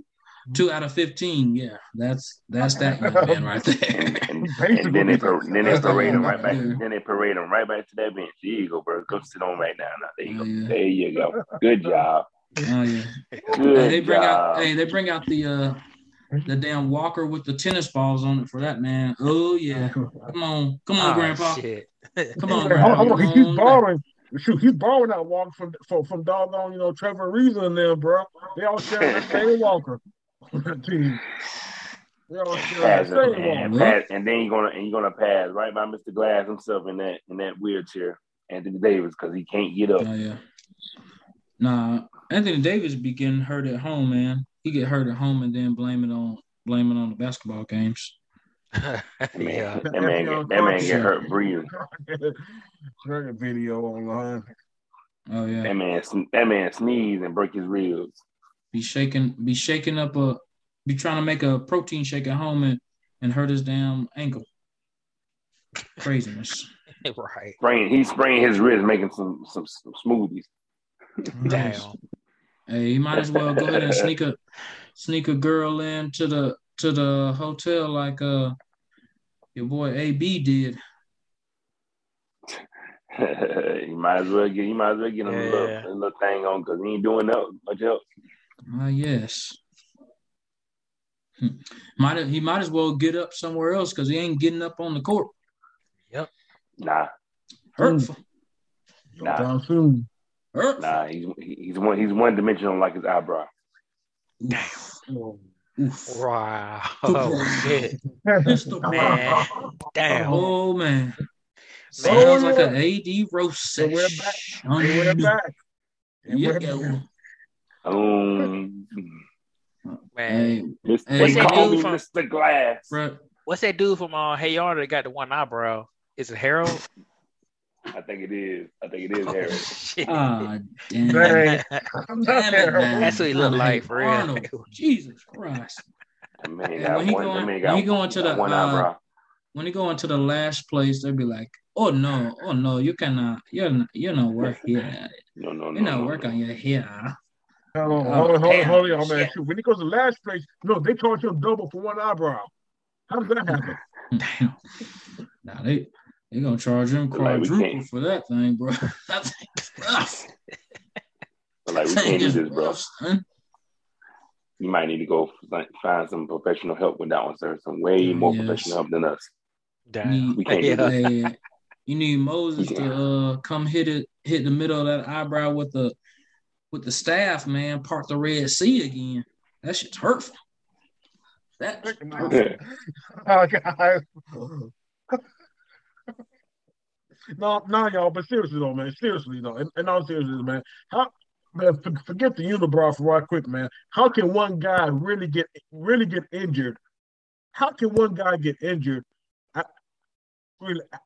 E: two out of fifteen. Yeah, that's that's that young man right there.
C: and, and then they par- then they parade him right back.
E: right there.
C: Then they parade him right back to that bench. There you go, bro. Go sit on right now. Now there you go.
E: Oh, yeah.
C: There you go. Good job.
E: Oh yeah.
C: Good
E: Hey, they bring
C: job.
E: out hey, they bring out the uh the damn walker with the tennis balls on it for that man. Oh yeah. Come on. Come on,
B: Oh,
E: Grandpa.
B: shit.
E: Come on,
D: Hey,
E: Grandpa.
D: hold on,
E: Come
D: he's
E: on back.
D: borrowing. Shoot, he's borrowing that walk from from, from doggone, you know, Trevor Ariza and them, bro. They all share the same walker on that team. They all share
C: Pass
D: same
C: and,
D: walker.
C: pass, and then you're gonna and you're gonna pass right by Mr. Glass himself in that in that wheelchair, Anthony Davis, because he can't get up.
E: Oh yeah. Nah, Anthony Davis be getting hurt at home, man. He get hurt at home and then blame it on blame it on the basketball games.
C: That man,
B: yeah.
C: that man, get, that man get hurt breathing.
D: Share a video online.
E: Oh yeah.
C: That man, that man sneeze and break his ribs.
E: Be shaking be shaking up a be trying to make a protein shake at home and, and hurt his damn ankle. Craziness.
B: right.
C: Spraying, he spraying his wrist, making some some, some smoothies.
B: Damn.
E: Hey, you might as well go ahead and sneak a sneak a girl into the to the hotel like uh your boy AB did.
C: you might as well get, you might as well get him a, little, a little thing on because he ain't doing no much else.
E: Ah, yes. Hmm. Might he might as well get up somewhere else because he ain't getting up on the court. Yep.
C: Nah,
E: Hurtful.
C: Nah.
D: Down
C: nah, he's he's one he's one dimensional like his eyebrow.
D: Oh,
B: Wow. Oh, shit.
E: Mr.
B: Man. Damn.
E: Oh man. Sounds like
D: yeah.
E: an AD roast
D: So we're
E: session.
D: back. They went back. They
E: Yeah.
D: back.
C: Um,
B: Man.
E: Hey,
C: Mr.
E: Hey,
C: they
B: that dude from-
C: Mr. Glass.
E: bro,
B: What's that dude from uh, Hey Arnold that got the one eyebrow? Is it Harold?
C: I think it is. I think it is
B: Oh,
C: Harry.
B: shit.
E: ah, damn. Damn it.
B: That's what he look
E: I
B: like
E: hate
B: for real.
E: Arnold. Jesus Christ.
C: That man
E: when he
C: one.
E: go
C: that
E: in- when he go into the,
C: one
E: uh. When you go into the last place, they'll be like, "Oh no, oh no, you cannot, you're not, you're not work here.
C: No, no, no.
E: You're not
C: no,
E: work
C: no.
E: on your hair."
D: Hold on,
E: Oh,
D: hold on, hold on, hold on, man. When he goes to the last place, no, they charge him double for one eyebrow. How does that happen?
E: Damn. Now they they gonna charge him quadruple
C: can't-
E: for that thing, bro. that thing's rough.
C: Like we
E: That
C: can't
E: thing
C: do
E: is
C: this, bro.
E: rough, son.
C: you might need to go like, find some professional help with that one, sir. Some way more
E: Yes.
C: professional help than us.
B: Damn.
C: We can't do
B: Yeah.
C: that.
E: You need Moses to uh, come hit it, hit the middle of that eyebrow with the with the staff, man. Part the Red Sea again. That shit's hurtful. That's hurtful.
D: Oh, God. No, no, y'all. But seriously, though, man. Seriously, though. and, in all seriousness, man. How, man, for, forget the unibrow for right quick, man. How can one guy really get really get injured? How can one guy get injured? I, really, I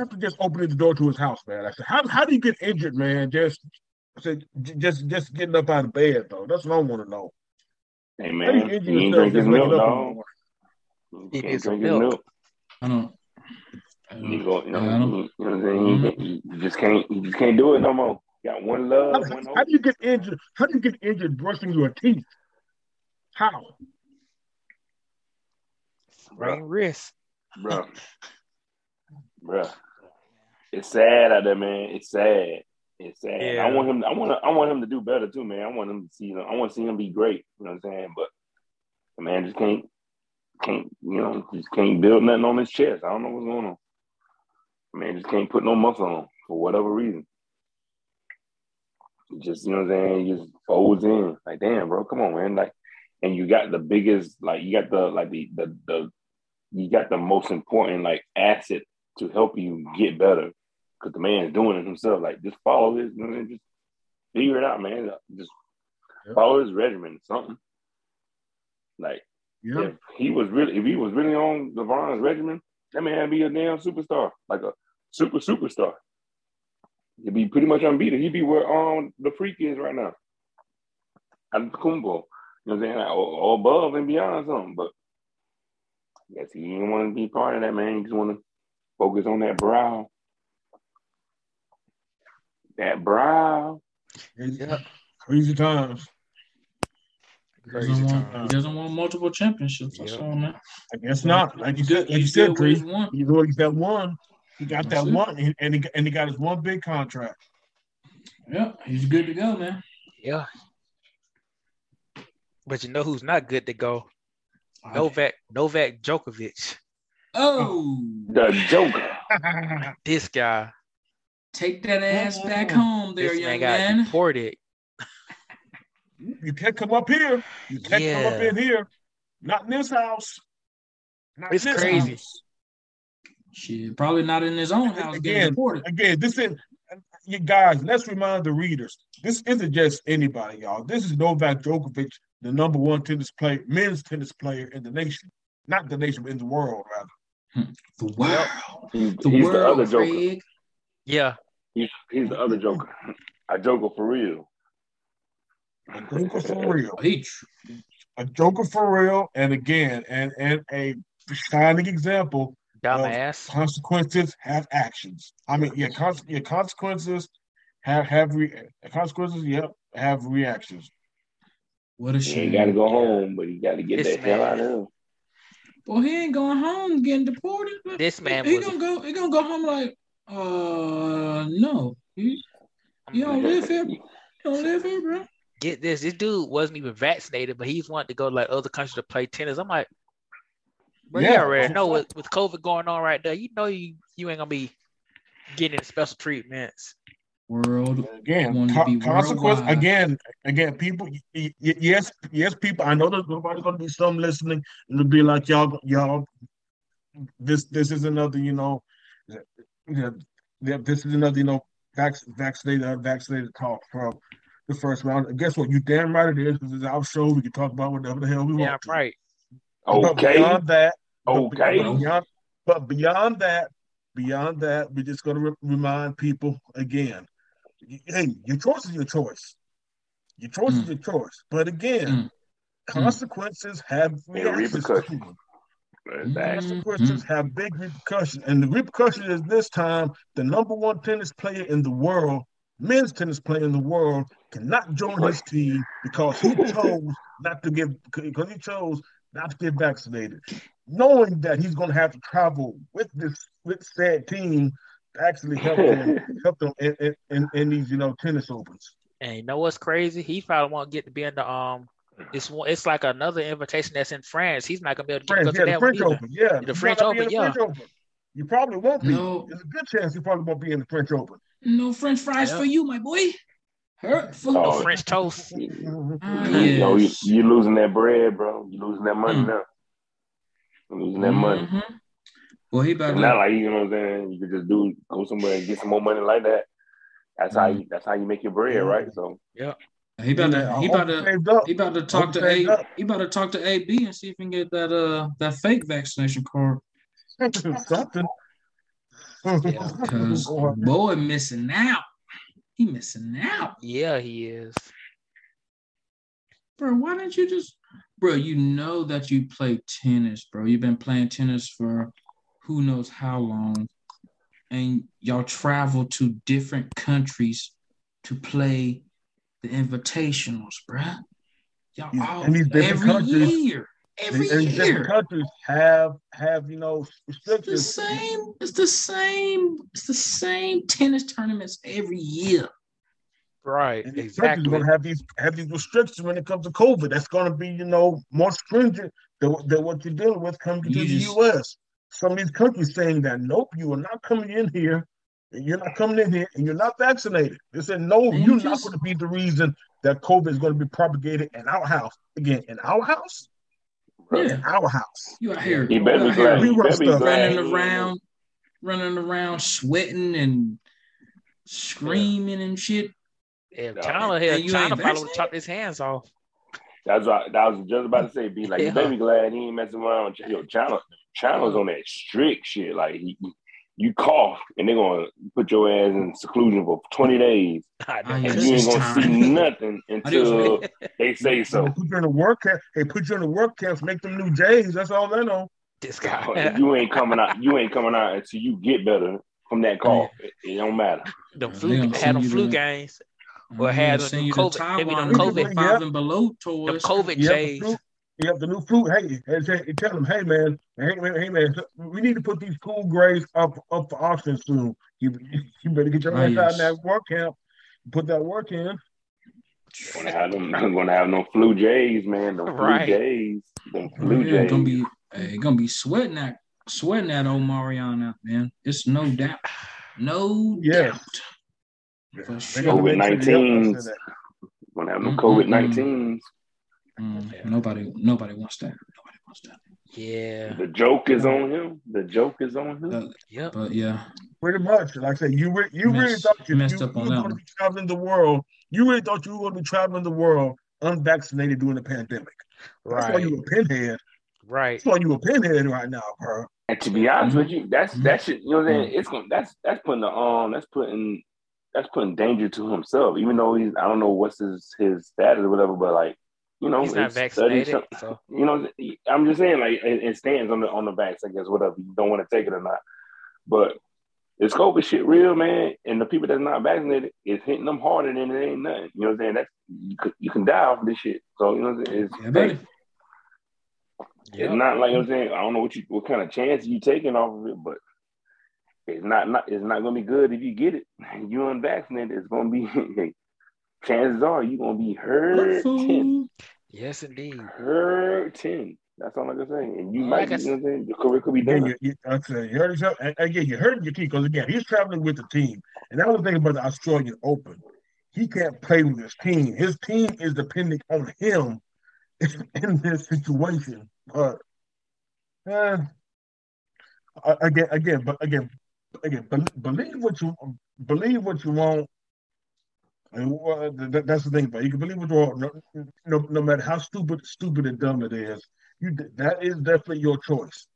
D: have to just opening the door to his house, man. I said, how how do you get injured, man? Just I said, j- just just getting up out of bed, though. That's what I want to know.
C: Hey
D: How do
C: man,
D: you injure
C: you ain't
D: yourself
C: drink his
D: just
C: milk,
D: waking up in
C: dog. You can't
B: some
C: drink his
B: milk.
C: milk.
E: I don't. I
C: You
E: don't-
C: need to go, you know,
E: Yeah,
C: you, you know what I'm saying? You, you- you just can't, you just can't do it no more. Got one love,
D: How,
C: one
D: how do you get injured? How do you get injured brushing your teeth? How?
B: Sprained wrist.
C: bro. Bro, it's sad out there, man. It's sad. It's sad.
B: Yeah.
C: I want him. I want. I want him to do better too, man. I want him to see. You know, I want to see him be great. You know what I'm saying? But the man just can't. Can't. You know, just can't build nothing on his chest. I don't know what's going on. Man just can't put no muscle on for whatever reason. Just, you know what I'm saying? He just folds in. Like, damn, bro, come on, man. Like, and you got the biggest, like, you got the, like, the, the, the, you got the most important, like, asset to help you get better. Cause the man is doing it himself. Like, just follow his, you know, saying? just figure it out, man. Just
D: Yep.
C: follow his regimen, something. Like,
D: Yeah.
C: if he was really, if he was really on LeBron's regimen, that man be a damn superstar, like a super superstar. He'd be pretty much unbeaten. He'd be where um the freak is right now. Antetokounmpo. You know what I'm saying? Like, or, or above and beyond something. But I guess he didn't want to be part of that, man. He just want to focus on that brow. That brow.
B: Yeah.
D: Crazy times.
E: He
B: Crazy
E: doesn't, want, he doesn't want multiple championships. That's
B: Yep.
E: all, man.
D: I guess not. Like you said, like you said,
E: good with
D: Tree. He's already got one. He got
E: That's
D: that
E: it.
D: one, and, and he and he got his one big contract.
E: Yeah, he's good to go, man.
B: Yeah. But you know who's not good to go? Novak Novak Djokovic.
E: Oh,
C: The Joker.
B: This guy.
E: take that ass oh, back home, there,
B: This man
E: young
B: got
E: man.
B: deported.
D: you can't come up here. You can't come up in here. Not in this house. Not
B: It's
D: this
B: crazy.
D: house.
E: Shit, probably not in his own house
D: Again. Again, this is you guys. Let's remind the readers. This isn't just anybody, y'all. This is Novak Djokovic, the number one tennis player, men's tennis player in the nation, not the nation, but in the world, rather. Hmm.
E: The world.
C: He's,
E: The
C: he's the other Joker.
E: Craig.
B: Yeah.
C: He's, he's the other Joker. A Joker for real.
D: A Joker for real.
E: He
D: A Joker for real. And again, and and a shining example.
B: Dumbass.
D: Consequences have actions. I mean, yeah, cons- yeah consequences have have re- consequences. Yep, have reactions.
E: What a
C: He ain't got to go home, but he got to get
B: This
C: the hell out of here.
E: Well, he ain't going home getting deported.
B: This man
E: he
B: was
E: gonna go. He gonna go home like, uh, no, you, you don't live here. You don't live here, bro.
B: get this. This dude wasn't even vaccinated, but he's wanted to go to like other countries to play tennis. I'm like, bro, you
D: Yeah.
B: already know with, with COVID going on right there, you know you you ain't gonna be getting special treatments.
E: World.
D: Again,
E: Wanted to
D: co-
E: be
D: consequence. Again, again, people. Y- y- yes, yes, people. I know there's nobody's going to be some listening, and it'll be like y'all, y'all. This, this is another, you know, yeah, this is another, you know, vac- vaccinated, uh, unvaccinated talk from the first round. And guess what? You damn right it is because it's our show. We can talk about whatever the hell we
B: Yeah,
D: want. to.
B: right.
D: But
C: Okay.
D: beyond that, but-
C: Okay.
D: But beyond, but beyond that, beyond that, we're just going to re- remind people again. Hey, your choice is your choice. Your choice is
E: Mm.
D: your choice. But again,
E: Mm.
D: consequences have
C: Yeah, repercussions.
D: to them.
C: That's.
D: Consequences have big repercussions, and the repercussion is this time the number one tennis player in the world, men's tennis player in the world, cannot join his team because he chose not to get because he chose not to get vaccinated, knowing that he's going to have to travel with this with said team to actually help them help them in, in, in, in these you know tennis opens.
B: And you know what's crazy? He probably won't get to be in the um It's one- it's like another invitation that's in France. He's not gonna be able to
D: France,
B: get
D: yeah,
B: go to that one
D: French. Open, yeah,
B: The
D: You
B: French
D: might not be
B: Open,
D: in the French Open. You probably won't be.
E: No.
D: There's a good chance you probably won't be in the French Open.
E: No French fries
B: Yeah.
E: for you, my boy. Hurtful.
C: Oh,
B: No French toast.
E: Ah,
C: You know, you,
E: yes.
C: you losing that bread, bro. You're losing that money
E: Mm.
C: now. You losing that money.
E: Mhm. Well, he about
C: It's not like you know what I'm saying. You could just do go somewhere and get some more money like that. That's how you. That's how you make your bread, right? So yeah.
E: He about to. He
D: I
E: about to. He about to talk to A.
D: up.
E: He about to talk to AB and see if he can get that uh that fake vaccination card.
D: Something.
E: Cause boy missing out. He missing out,
B: Yeah, he is.
E: bro. Why didn't you just, bro? You know that you play tennis, bro. You've been playing tennis for who knows how long, and y'all travel to different countries to play the invitationals, bro. Y'all
D: Yeah,
E: all
D: different
E: every
D: countries-
E: year, every
D: and different
E: year.
D: countries have have you know
E: It's the same. It's the same. It's the same tennis tournaments every year.
B: Right.
D: And these countries
B: Exactly.
D: are going to have these have these restrictions when it comes to COVID. That's going to be you know more stringent than, than what you're dealing with coming to
E: You
D: the U.S. Some of these countries saying that nope, you are not coming in here. and You're not coming in here, and you're not vaccinated. They said no,
E: And
D: you're
E: you
D: not going to be the reason that COVID is going to be propagated in our house again. In our house,
C: bro,
E: Yeah.
D: in our house.
E: You out here,
C: he better be glad.
E: here
C: He better be
D: Running
C: glad.
E: running around, running around, sweating and screaming and shit.
B: If
C: Yeah.
B: China here,
E: And you
B: China
E: ain't
B: probably would
E: vaccinated?
B: chop his hands off.
C: That's what that was just about to say. Be like, you
B: Yeah.
C: better be glad he ain't messing around. Yo, China, China's on that strict shit. Like, he, you cough and they're gonna put your ass in seclusion for twenty days,
B: I.
C: And you ain't gonna
E: time.
C: see nothing until they say so.
D: They
C: so.
D: put you in the work camp. They put you in the work camps, make them new J's. That's all they know.
B: this guy.
C: you ain't coming out. You ain't coming out until you get better from that cough. It, it don't matter.
B: them
E: Yeah,
B: flu,
E: they
B: had
E: send
B: them flu
E: to-
B: games.
E: I'm
B: Well,
E: gonna
B: had them
E: send you
B: COVID-
E: to
B: maybe them COVID-
E: with five and below
B: Them
E: toys.
B: COVID
D: You the
B: J's.
D: flu. You have the new flu. Hey, hey, hey, tell them, hey man, hey man, hey man, we need to put these cool grades up up for auction soon. You, you better get your
E: Oh,
D: ass out
E: yes.
D: in that work camp. Put that work in.
C: Gonna have them. I'm gonna have no flu J's, man. Them
B: Right.
C: flu J's. Them
E: Oh,
C: flu
E: yeah,
C: J's.
E: gonna be hey, gonna be sweating that sweating that old Marion out, man. It's no doubt. No
D: Yes.
E: doubt. For
D: They
E: sure.
D: gotta make sure they help
C: COVID-19s.
D: us in.
C: Gonna have no COVID 19s.
E: Mm,
B: Yeah.
E: Nobody nobody wants that. Nobody wants that.
B: Yeah.
C: The joke is on him. The joke is on him.
E: Uh,
B: Yep.
E: but yeah,
D: Pretty much, like I said, you re- you really thought you,
E: messed
D: you,
E: up
D: you
E: on
D: were going to be traveling the world. You really thought you were going to be traveling the world unvaccinated during the pandemic. Right. That's why
B: Right.
D: you a pinhead.
B: Right.
D: That's why you a pinhead right now, bro.
C: And to be honest
E: Mhm.
C: with you, that's
E: Mhm.
C: that shit. You know what I'm saying? It's gonna that's that's putting the um that's putting that's putting danger to himself. Even though he's I don't know what's his his status or whatever, but like you know
B: He's not vaccinated.
C: some-
B: So
C: you know I'm just saying like it, it stands on the on the vax. I guess whatever you don't want to take it or not, but. This COVID shit real, man, and the people that's not vaccinated is hitting them harder than it ain't nothing. You know what I'm saying? That's you could you can die off this shit. So you know what I'm saying? It's,
E: yeah, buddy.
C: It's
B: Yep.
C: not like I'm saying. I don't know what you what kind of chance you taking off of it, but it's not not it's not gonna be good if you get it. You unvaccinated, it's gonna be. chances are you're gonna be hurting,
B: Yes, indeed.
C: hurting. That's all I can say. And you
B: Like
C: might,
B: I
C: be, you know what I'm saying. Your career could be
D: Again,
C: done.
D: you, you, like I you heard yourself. Again, you heard your team because again, he's traveling with the team, and that was the thing about the Australian Open. He can't play with his team. His team is depending on him in this situation. But uh, again, again, but again, again, believe what you believe what you want. And uh, that's the thing, but you can believe what you want, no, no, matter how stupid, stupid and dumb it is. You that is definitely your choice.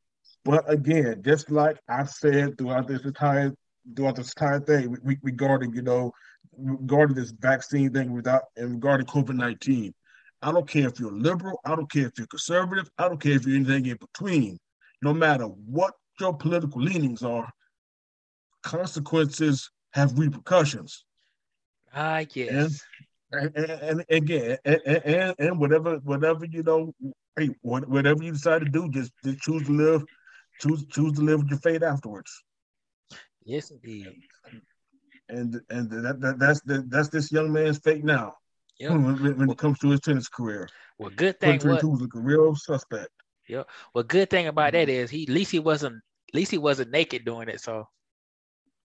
D: But again, just like I said throughout this entire throughout this entire thing regarding you know regarding this vaccine thing without and regarding COVID nineteen, I don't care if you're liberal, I don't care if you're conservative, I don't care if you're anything in between. No matter what your political leanings are, consequences have repercussions.
B: Ah, yes.
D: And, and, and again, and, and, and whatever whatever you know, hey, whatever you decide to do, just, just choose to live, choose choose to live with your fate afterwards.
B: Yes, indeed.
D: And and that, that that's the, that's this young man's fate now
B: Yep.
D: when, when- it comes to his tennis career.
B: Well, good thing what
D: was looking real suspect.
B: well, good thing about
D: Mm-hmm.
B: that is he at least he wasn't at least he wasn't naked doing it. So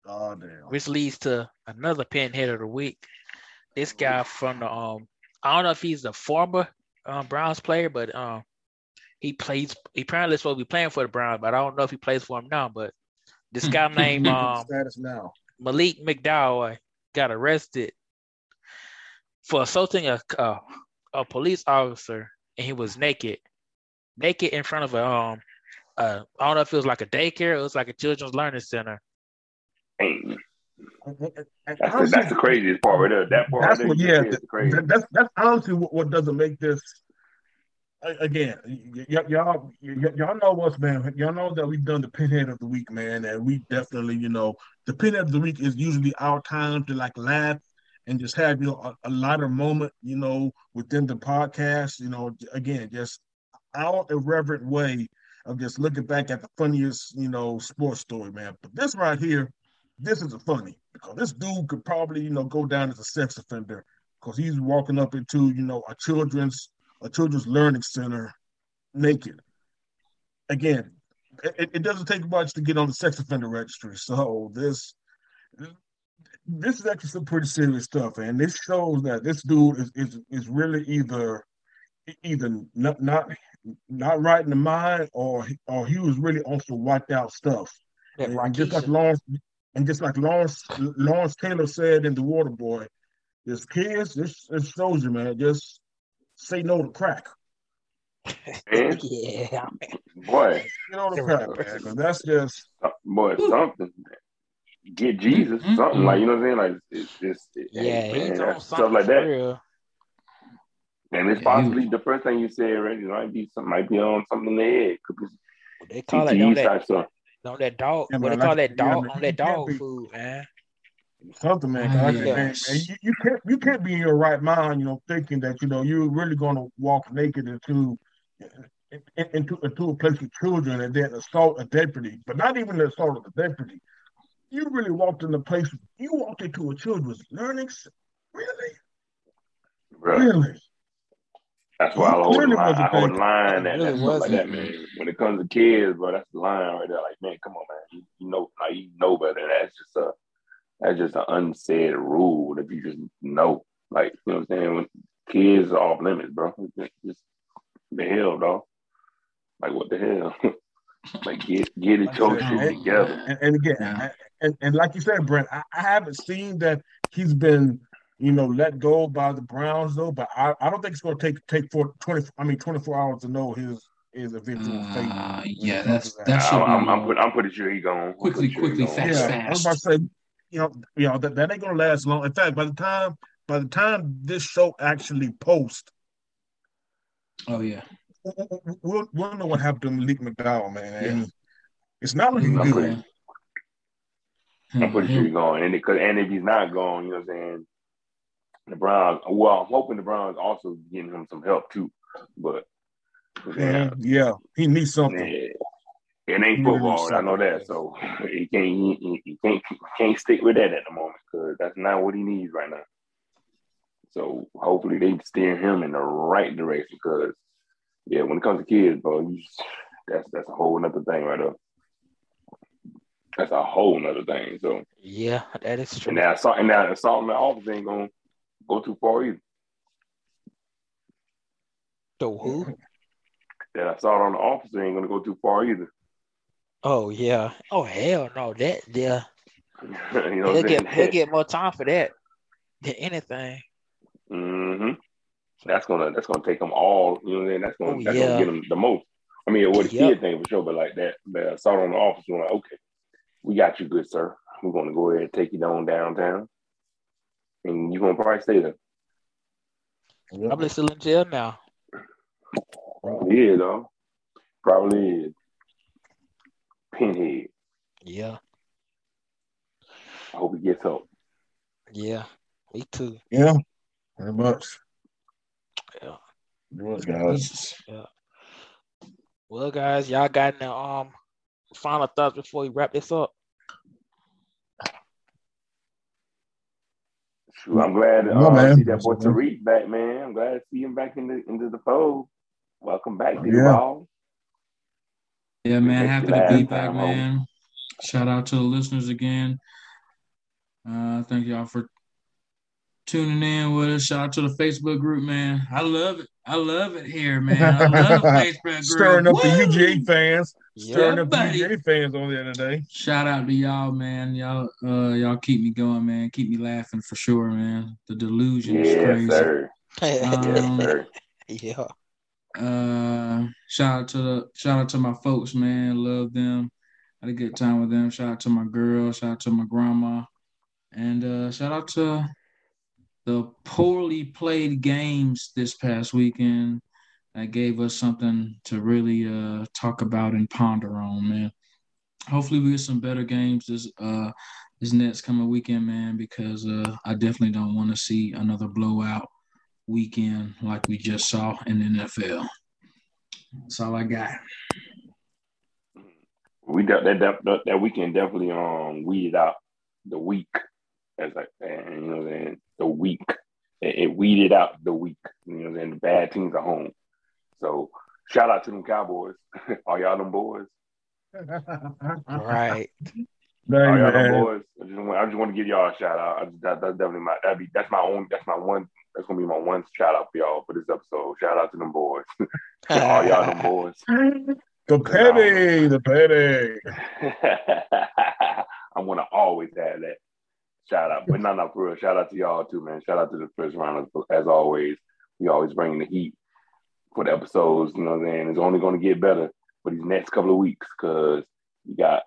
D: Oh damn.
B: which leads to another pinhead of the week. This guy from the um, I don't know if he's the former um, Browns player, but um, he plays. He apparently supposed to be playing for the Browns, but I don't know if he plays for them now. But this guy named um,
D: Status now.
B: Malik McDowell got arrested for assaulting a a, a police officer, and he was naked, naked in front of a um, uh, I don't know if it was like a daycare, it was like a children's learning center.
C: Ain't.
D: And- and- and
C: That's the, that's the craziest part right there. That part
D: That's
C: right
D: what, yeah.
C: the
D: that's that's honestly what, what doesn't make this. Again, y- y- y'all, y- y'all know us, man. Y'all know that we've done the pinhead of the week, man, and we definitely, you know, the pinhead of the week is usually our time to like laugh and just have you know a, a lighter moment, you know, within the podcast. You know, again, just our irreverent way of just looking back at the funniest, you know, sports story, man. But this right here, this is a funny because this dude could probably, you know, go down as a sex offender because he's walking up into, you know, a children's a children's learning center naked. Again, it, it doesn't take much to get on the sex offender registry. So this this is actually some pretty serious stuff, and this shows that this dude is is, is really either either not not not right in the mind or or he was really on some wiped out stuff.
B: That
D: And just like. Lawrence, and just like Lawrence, Lawrence Taylor said in The Water Boy, this kids, this, this shows you, man, just say no to crack.
C: Man,
B: yeah,
C: boy,
D: Say no to crack, man, 'cause that's just
C: boy, something. Get Jesus,
E: Mm, mm,
C: something
E: mm.
C: like you know what I'm saying. Like it's just it,
B: yeah,
C: man,
B: he's on
C: stuff like that.
B: real.
C: And it's
E: Yeah,
C: possibly
E: he-
C: the first thing you said, right? It might be something, might be on something in the head. Could be
B: They call it on
C: CTE
B: that
C: type stuff.
B: On that dog.
D: Yeah,
B: what
D: man,
B: they call
D: like-
B: that dog
D: man,
B: on that dog
D: be-
B: food, man.
D: something, man. 'cause
E: Oh,
D: I think, man, man, you, you can't you can't be in your right mind, you know, thinking that you know you're really going to walk naked into into into a place with children and then assault a deputy, but not even the assault of the deputy. You really walked in a place. You walked into a children's learning. c- Really,
C: Bro.
D: really.
C: That's why I hold the
D: Clearly
C: line.
D: wasn't
C: I hold the line
B: It
C: and
B: really
C: that like
B: wasn't.
C: that, man. When it comes to kids, bro, that's the line right there. Like, man, come on, man. You, you know, like, you know better. That's just a that's just an unsaid rule that you just know. Like, you know what I'm saying? When kids are off limits, bro. Just, just the hell, dog. Like, what the hell? like, get get it your shit together.
D: And, and again,
E: Yeah.
D: I- and, and like you said, Brent, I, I haven't seen that he's been, you know, let go by the Browns though. But I, I don't think it's going to take take for twenty. I mean, twenty four hours to know his his eventual fate.
E: Uh,
D: when
E: yeah,
D: it
E: that's
D: to
E: that should
C: I'm, I'm, I'm,
E: be
C: pretty, I'm pretty sure he gone. I'm
E: Quickly,
C: sure
E: quickly,
C: gone.
E: fast,
D: yeah, I was about to say, you know, you know that, that ain't gonna last long. In fact, by the time by the time this show actually posts,
E: Oh yeah.
D: we'll, we'll, we'll know what happened to Malik McDowell, man.
E: Yeah.
D: And it's not looking
C: I'm
D: good.
C: I'm pretty sure he's gone. And, it, cause, and if he's not gone, you know what I'm saying? The Browns, well, I'm hoping the Browns also getting him some help too. But yeah,
D: Mhm. Yeah, he needs something.
C: it ain't
D: He
C: football. I know that. So he can't he, he- he can't he can't stick with that at the moment because that's not what he needs right now. So hopefully they steer him in the right direction because yeah, when it comes to kids, bro, you just, that's that's a whole nother thing right up. That's a whole nother thing. So
B: Yeah, that is true.
C: and that assault and that assault in the office ain't gonna go too far either.
B: So who?
C: That I saw it on the officer ain't gonna go too far either.
B: Oh yeah. Oh hell no. That yeah.
C: you know
B: He'll get he'll get more time for that than anything.
C: Mm-hmm. That's gonna that's gonna take them all. You know what I mean? That's gonna
B: Oh,
C: that's
B: yeah.
C: gonna get them the most. I mean, what the
B: Yep.
C: kid thing for sure, but like that, the assault on the officer, like, okay, we got you, good sir. We're gonna go ahead and take you down downtown, and you're gonna probably stay there.
B: Probably still in jail now.
C: Probably is, though. Probably is. Pinhead.
B: Yeah.
C: I hope he gets help.
B: Yeah. Me too.
D: Yeah, very much.
B: Yeah.
D: Very much, guys. Yeah.
B: Well, guys, y'all got any um final thoughts before we wrap this up?
C: Shoot, I'm glad to uh,
D: man.
C: see that boy Tariq back, man. I'm glad to see him back in the into the fold. Welcome back, to
D: Yeah.
C: all.
E: Yeah, man.
C: Thank
E: Happy to be back,
C: time, homie.
E: man. Shout out to the listeners again. Uh, thank y'all for tuning in with us. Shout out to the Facebook group, man. I love it. I love it here, man. I love the Facebook.
D: Stirring up the
E: Woo!
D: UGA fans. Stirring
E: Yeah,
D: up the
E: buddy.
D: UGA fans on the other day.
E: Shout out to y'all, man. Y'all, uh, y'all keep me going, man. Keep me laughing for sure, man. The delusion is crazy.
C: sir.
E: Um,
C: Yes, sir.
B: yeah.
E: Uh, shout out to the shout out to my folks, man. Love them. Had a good time with them. Shout out to my girl. Shout out to my grandma, and uh, shout out to the poorly played games this past weekend. That gave us something to really uh, talk about and ponder on, man. Hopefully, we get some better games this uh this next coming weekend, man. Because uh, I definitely don't want to see another blowout weekend like we just saw in the NFL. That's all I got.
C: We that, that that weekend definitely um weeded out the week as like and you know saying the week it, it weeded out the week you know what I'm saying? The bad teams are home. So shout out to them Cowboys. All y'all them boys?
B: Right.
D: Dang,
C: all y'all them boys? I just want I just want to give y'all a shout out. I just, that, that's definitely my that be that's my own that's my one that's gonna be my one shout out for y'all for this episode. Shout out to them boys. All y'all them boys?
D: The petty, the petty.
C: I want to always have that shout out, but not not for real. Shout out to y'all too, man. Shout out to the first rounders as always. We always bring the heat for the episodes. You know what I'm saying? It's only going to get better for these next couple of weeks because we got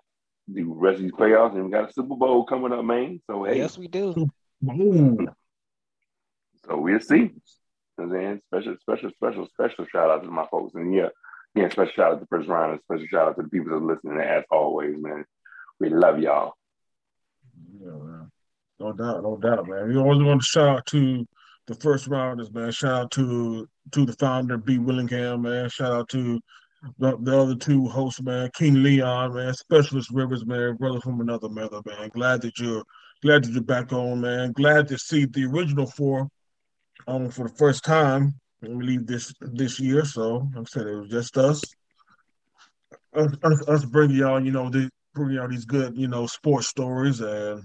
C: the rest of these playoffs and we got a Super Bowl coming up, man. So hey,
B: Yes, we do.
C: So we'll see. You know what I'm saying? Special, special, special, special shout out to my folks. And yeah, yeah, special shout out to first rounders. Special shout out to the people that are listening. As always, man, we love y'all.
D: Yeah, man. No doubt, no doubt, man. We always want to shout out to the first rounders, man. Shout out to to the founder, B. Willingham, man. Shout out to the, the other two hosts, man. King Leon, man. Specialist Rivers, man. Brother from another mother, man. Glad that you're glad that you're back on, man. Glad to see the original four um for the first time. I believe this this year. So like I said, it was just us. Us, us, us bringing y'all, you know, the, bringing y'all these good, you know, sports stories and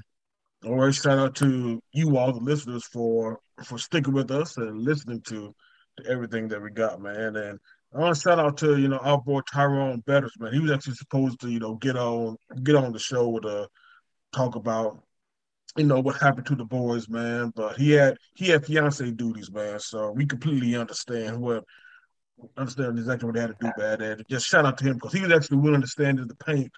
D: always shout out to you all, the listeners, for for sticking with us and listening to, to everything that we got, man. And I want to shout out to you know our boy Tyrone Betters, man. He was actually supposed to you know get on get on the show to uh, talk about you know what happened to the boys, man. But he had he had fiance duties, man. So we completely understand what understand exactly what they had to do bad and just shout out to him because he was actually willing to stand in the paint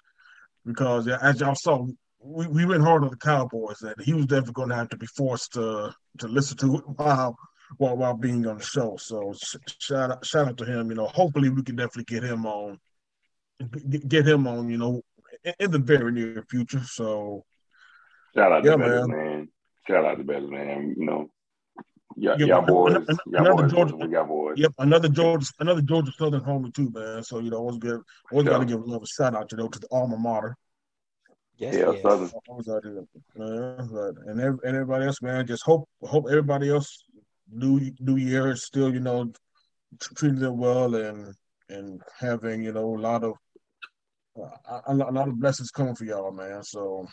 D: because as y'all saw we, we went hard on the Cowboys, and he was definitely going to have to be forced to to listen to it while while, while being on the show. So sh- shout out shout out to him. You know, hopefully we can definitely get him on, get, him on. You know, in, the very near future. So
C: Shout out
D: Yeah,
C: to
D: man.
C: man. Shout out to Betters, man. You know, y'all,
D: Yeah,
C: y'all boys,
D: an- an-
C: y'all
D: another
C: boys,
D: Georgia-
C: we got boys.
D: yep, another Georgia another Georgia Southern homie too, man. So you know, always give always got to
C: Yeah.
D: give a little shout out to know to the alma mater.
B: Yes,
C: Yeah,
B: yes.
C: Southern.
D: Always gotta do that. But- and and everybody else, man. Just hope hope everybody else new new year is still you know tr- treating them well and and having you know a lot of uh, a, a lot of blessings coming for y'all, man. So.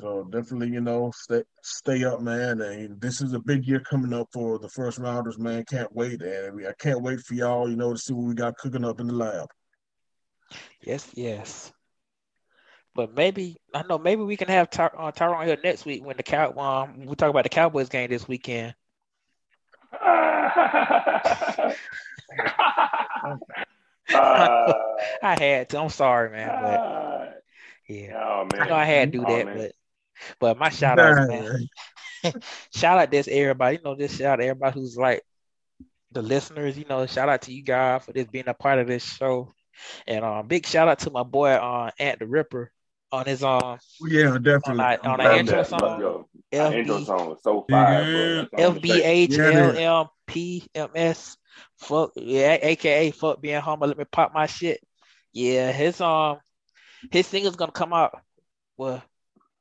D: So definitely, you know, stay stay up, man. And this is a big year coming up for the first rounders, man. Can't wait, and I can't wait for y'all, you know, to see what we got cooking up in the lab.
B: Yes, yes. But maybe I know maybe we can have Ty- uh, Tyrone here next week when the cow um we talk about the Cowboys game this weekend.
C: Uh,
B: I had to. I'm sorry, man, but yeah,
C: oh man,
B: I know I had to do
C: Oh,
B: that,
C: man.
B: but but my shout
D: out,
B: man. shout out this everybody. You know, just shout out to everybody who's like the listeners. You know, shout out to you guys for this being a part of this show, and um, big shout out to my boy uh Ant the Ripper on his um
D: Yeah, definitely.
B: our, on
C: Love
B: our intro
C: that.
B: Song
C: your- intro
B: FB
C: song was so fire, bro. That song was
B: FB H
D: Yeah, it
B: L
D: is.
B: M P M S fuck yeah AKA fuck being humble. Let me pop my shit. Yeah, his um his single's gonna come out. Well,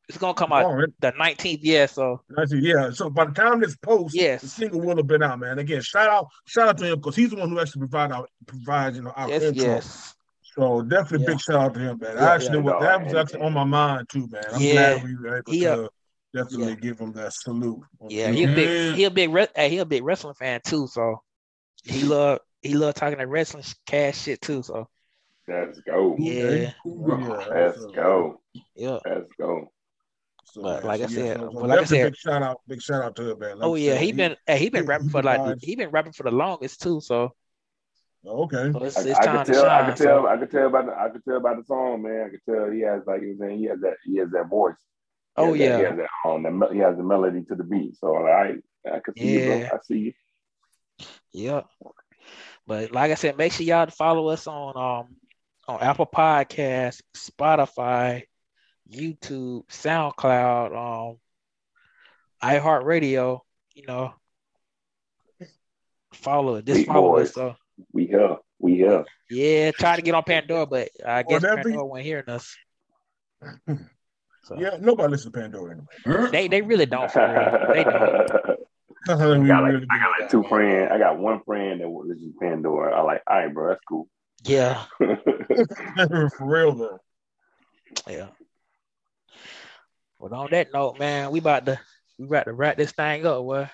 B: It's gonna come out
D: All right.
B: the 19th. Yeah, so
D: That's it, yeah. So by the time this post,
B: Yes.
D: the single will have been out, man. Again, shout out, shout out to him because he's the one who actually provide our provides, you know, our
B: yes,
D: intro.
B: yes,
D: So definitely
B: Yeah.
D: big shout out to him, man.
B: Yeah,
D: I actually
C: yeah,
D: was,
C: no,
D: that was actually on my mind too, man. I'm
B: Yeah.
D: glad we were able
B: He, uh,
D: to definitely
B: yeah.
D: give him that salute.
B: yeah. He a big, he a big, re- hey, he a big wrestling fan too. So he love, he love talking that wrestling cash shit too. So
C: Let's go.
B: yeah,
C: Let's go.
B: yeah.
C: Let's go.
D: So,
B: But
D: man,
B: like I said-
D: so, so
B: like I said-
D: big shout out, big shout out to him, man. Like
B: Oh yeah,
D: said,
B: he been, he been
D: he-
B: rapping
D: he
B: for like, he been rapping for the longest too. So,
D: okay.
B: so it's,
C: I,
B: it's
C: I
B: time
C: could
B: to
C: tell. I
B: shine.
C: could tell.
B: So,
C: I could tell about. the. I could tell by the song, man. I could tell he has like he was saying. He has that. He has that voice. He
B: oh
C: yeah. that- he has that. Um, the, he has the melody to the beat. So I, I can see you,
B: Yeah.
C: bro. I see you.
B: yeah. But like I said, make sure y'all follow us on um on Apple Podcasts, Spotify, YouTube, SoundCloud, um, iHeartRadio. You know, follow it. Just
C: Big
B: follow
C: boys.
B: us. So
C: We here. We here.
B: yeah, try to get on Pandora, but I guess
D: that be-
B: Pandora wasn't hearing us. So
D: Yeah, nobody listens to Pandora anyway.
B: they they really don't. They don't.
C: I got like,
D: really
C: I got like two friends. I got one friend that listens to Pandora. I like, all right, bro, that's cool.
B: Yeah,
D: For real though.
B: yeah. But on that note, man, we about to we about to wrap this thing up. Well, Hope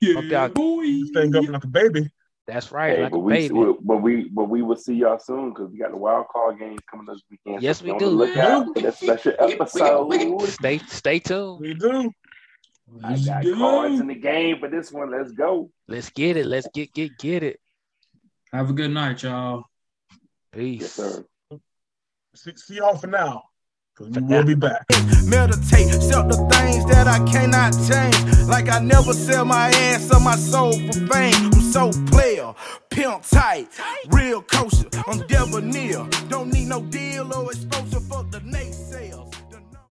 E: Yeah,
B: y'all-
E: boy.
D: This thing up like a baby.
B: That's right,
C: hey,
B: like
C: but
B: a
C: we,
B: baby.
C: we, but we, but we will see y'all soon because we got the wild card games coming this weekend.
B: Yes,
C: so
B: we do.
C: the Lookout for that special episode.
B: Stay stay tuned.
D: We do.
C: I got
E: go.
C: cards in the game for this one. Let's go.
B: Let's get it. Let's get get get it.
E: Have a good night, y'all.
B: Peace.
C: Yes, sir.
D: See, see y'all for now. We will be back.
A: Meditate, sell the things that I cannot change. Like I never sell my ass or my soul for fame. I'm so player, pimp tight, real kosher. I'm debonair. Don't need no deal or exposure. for the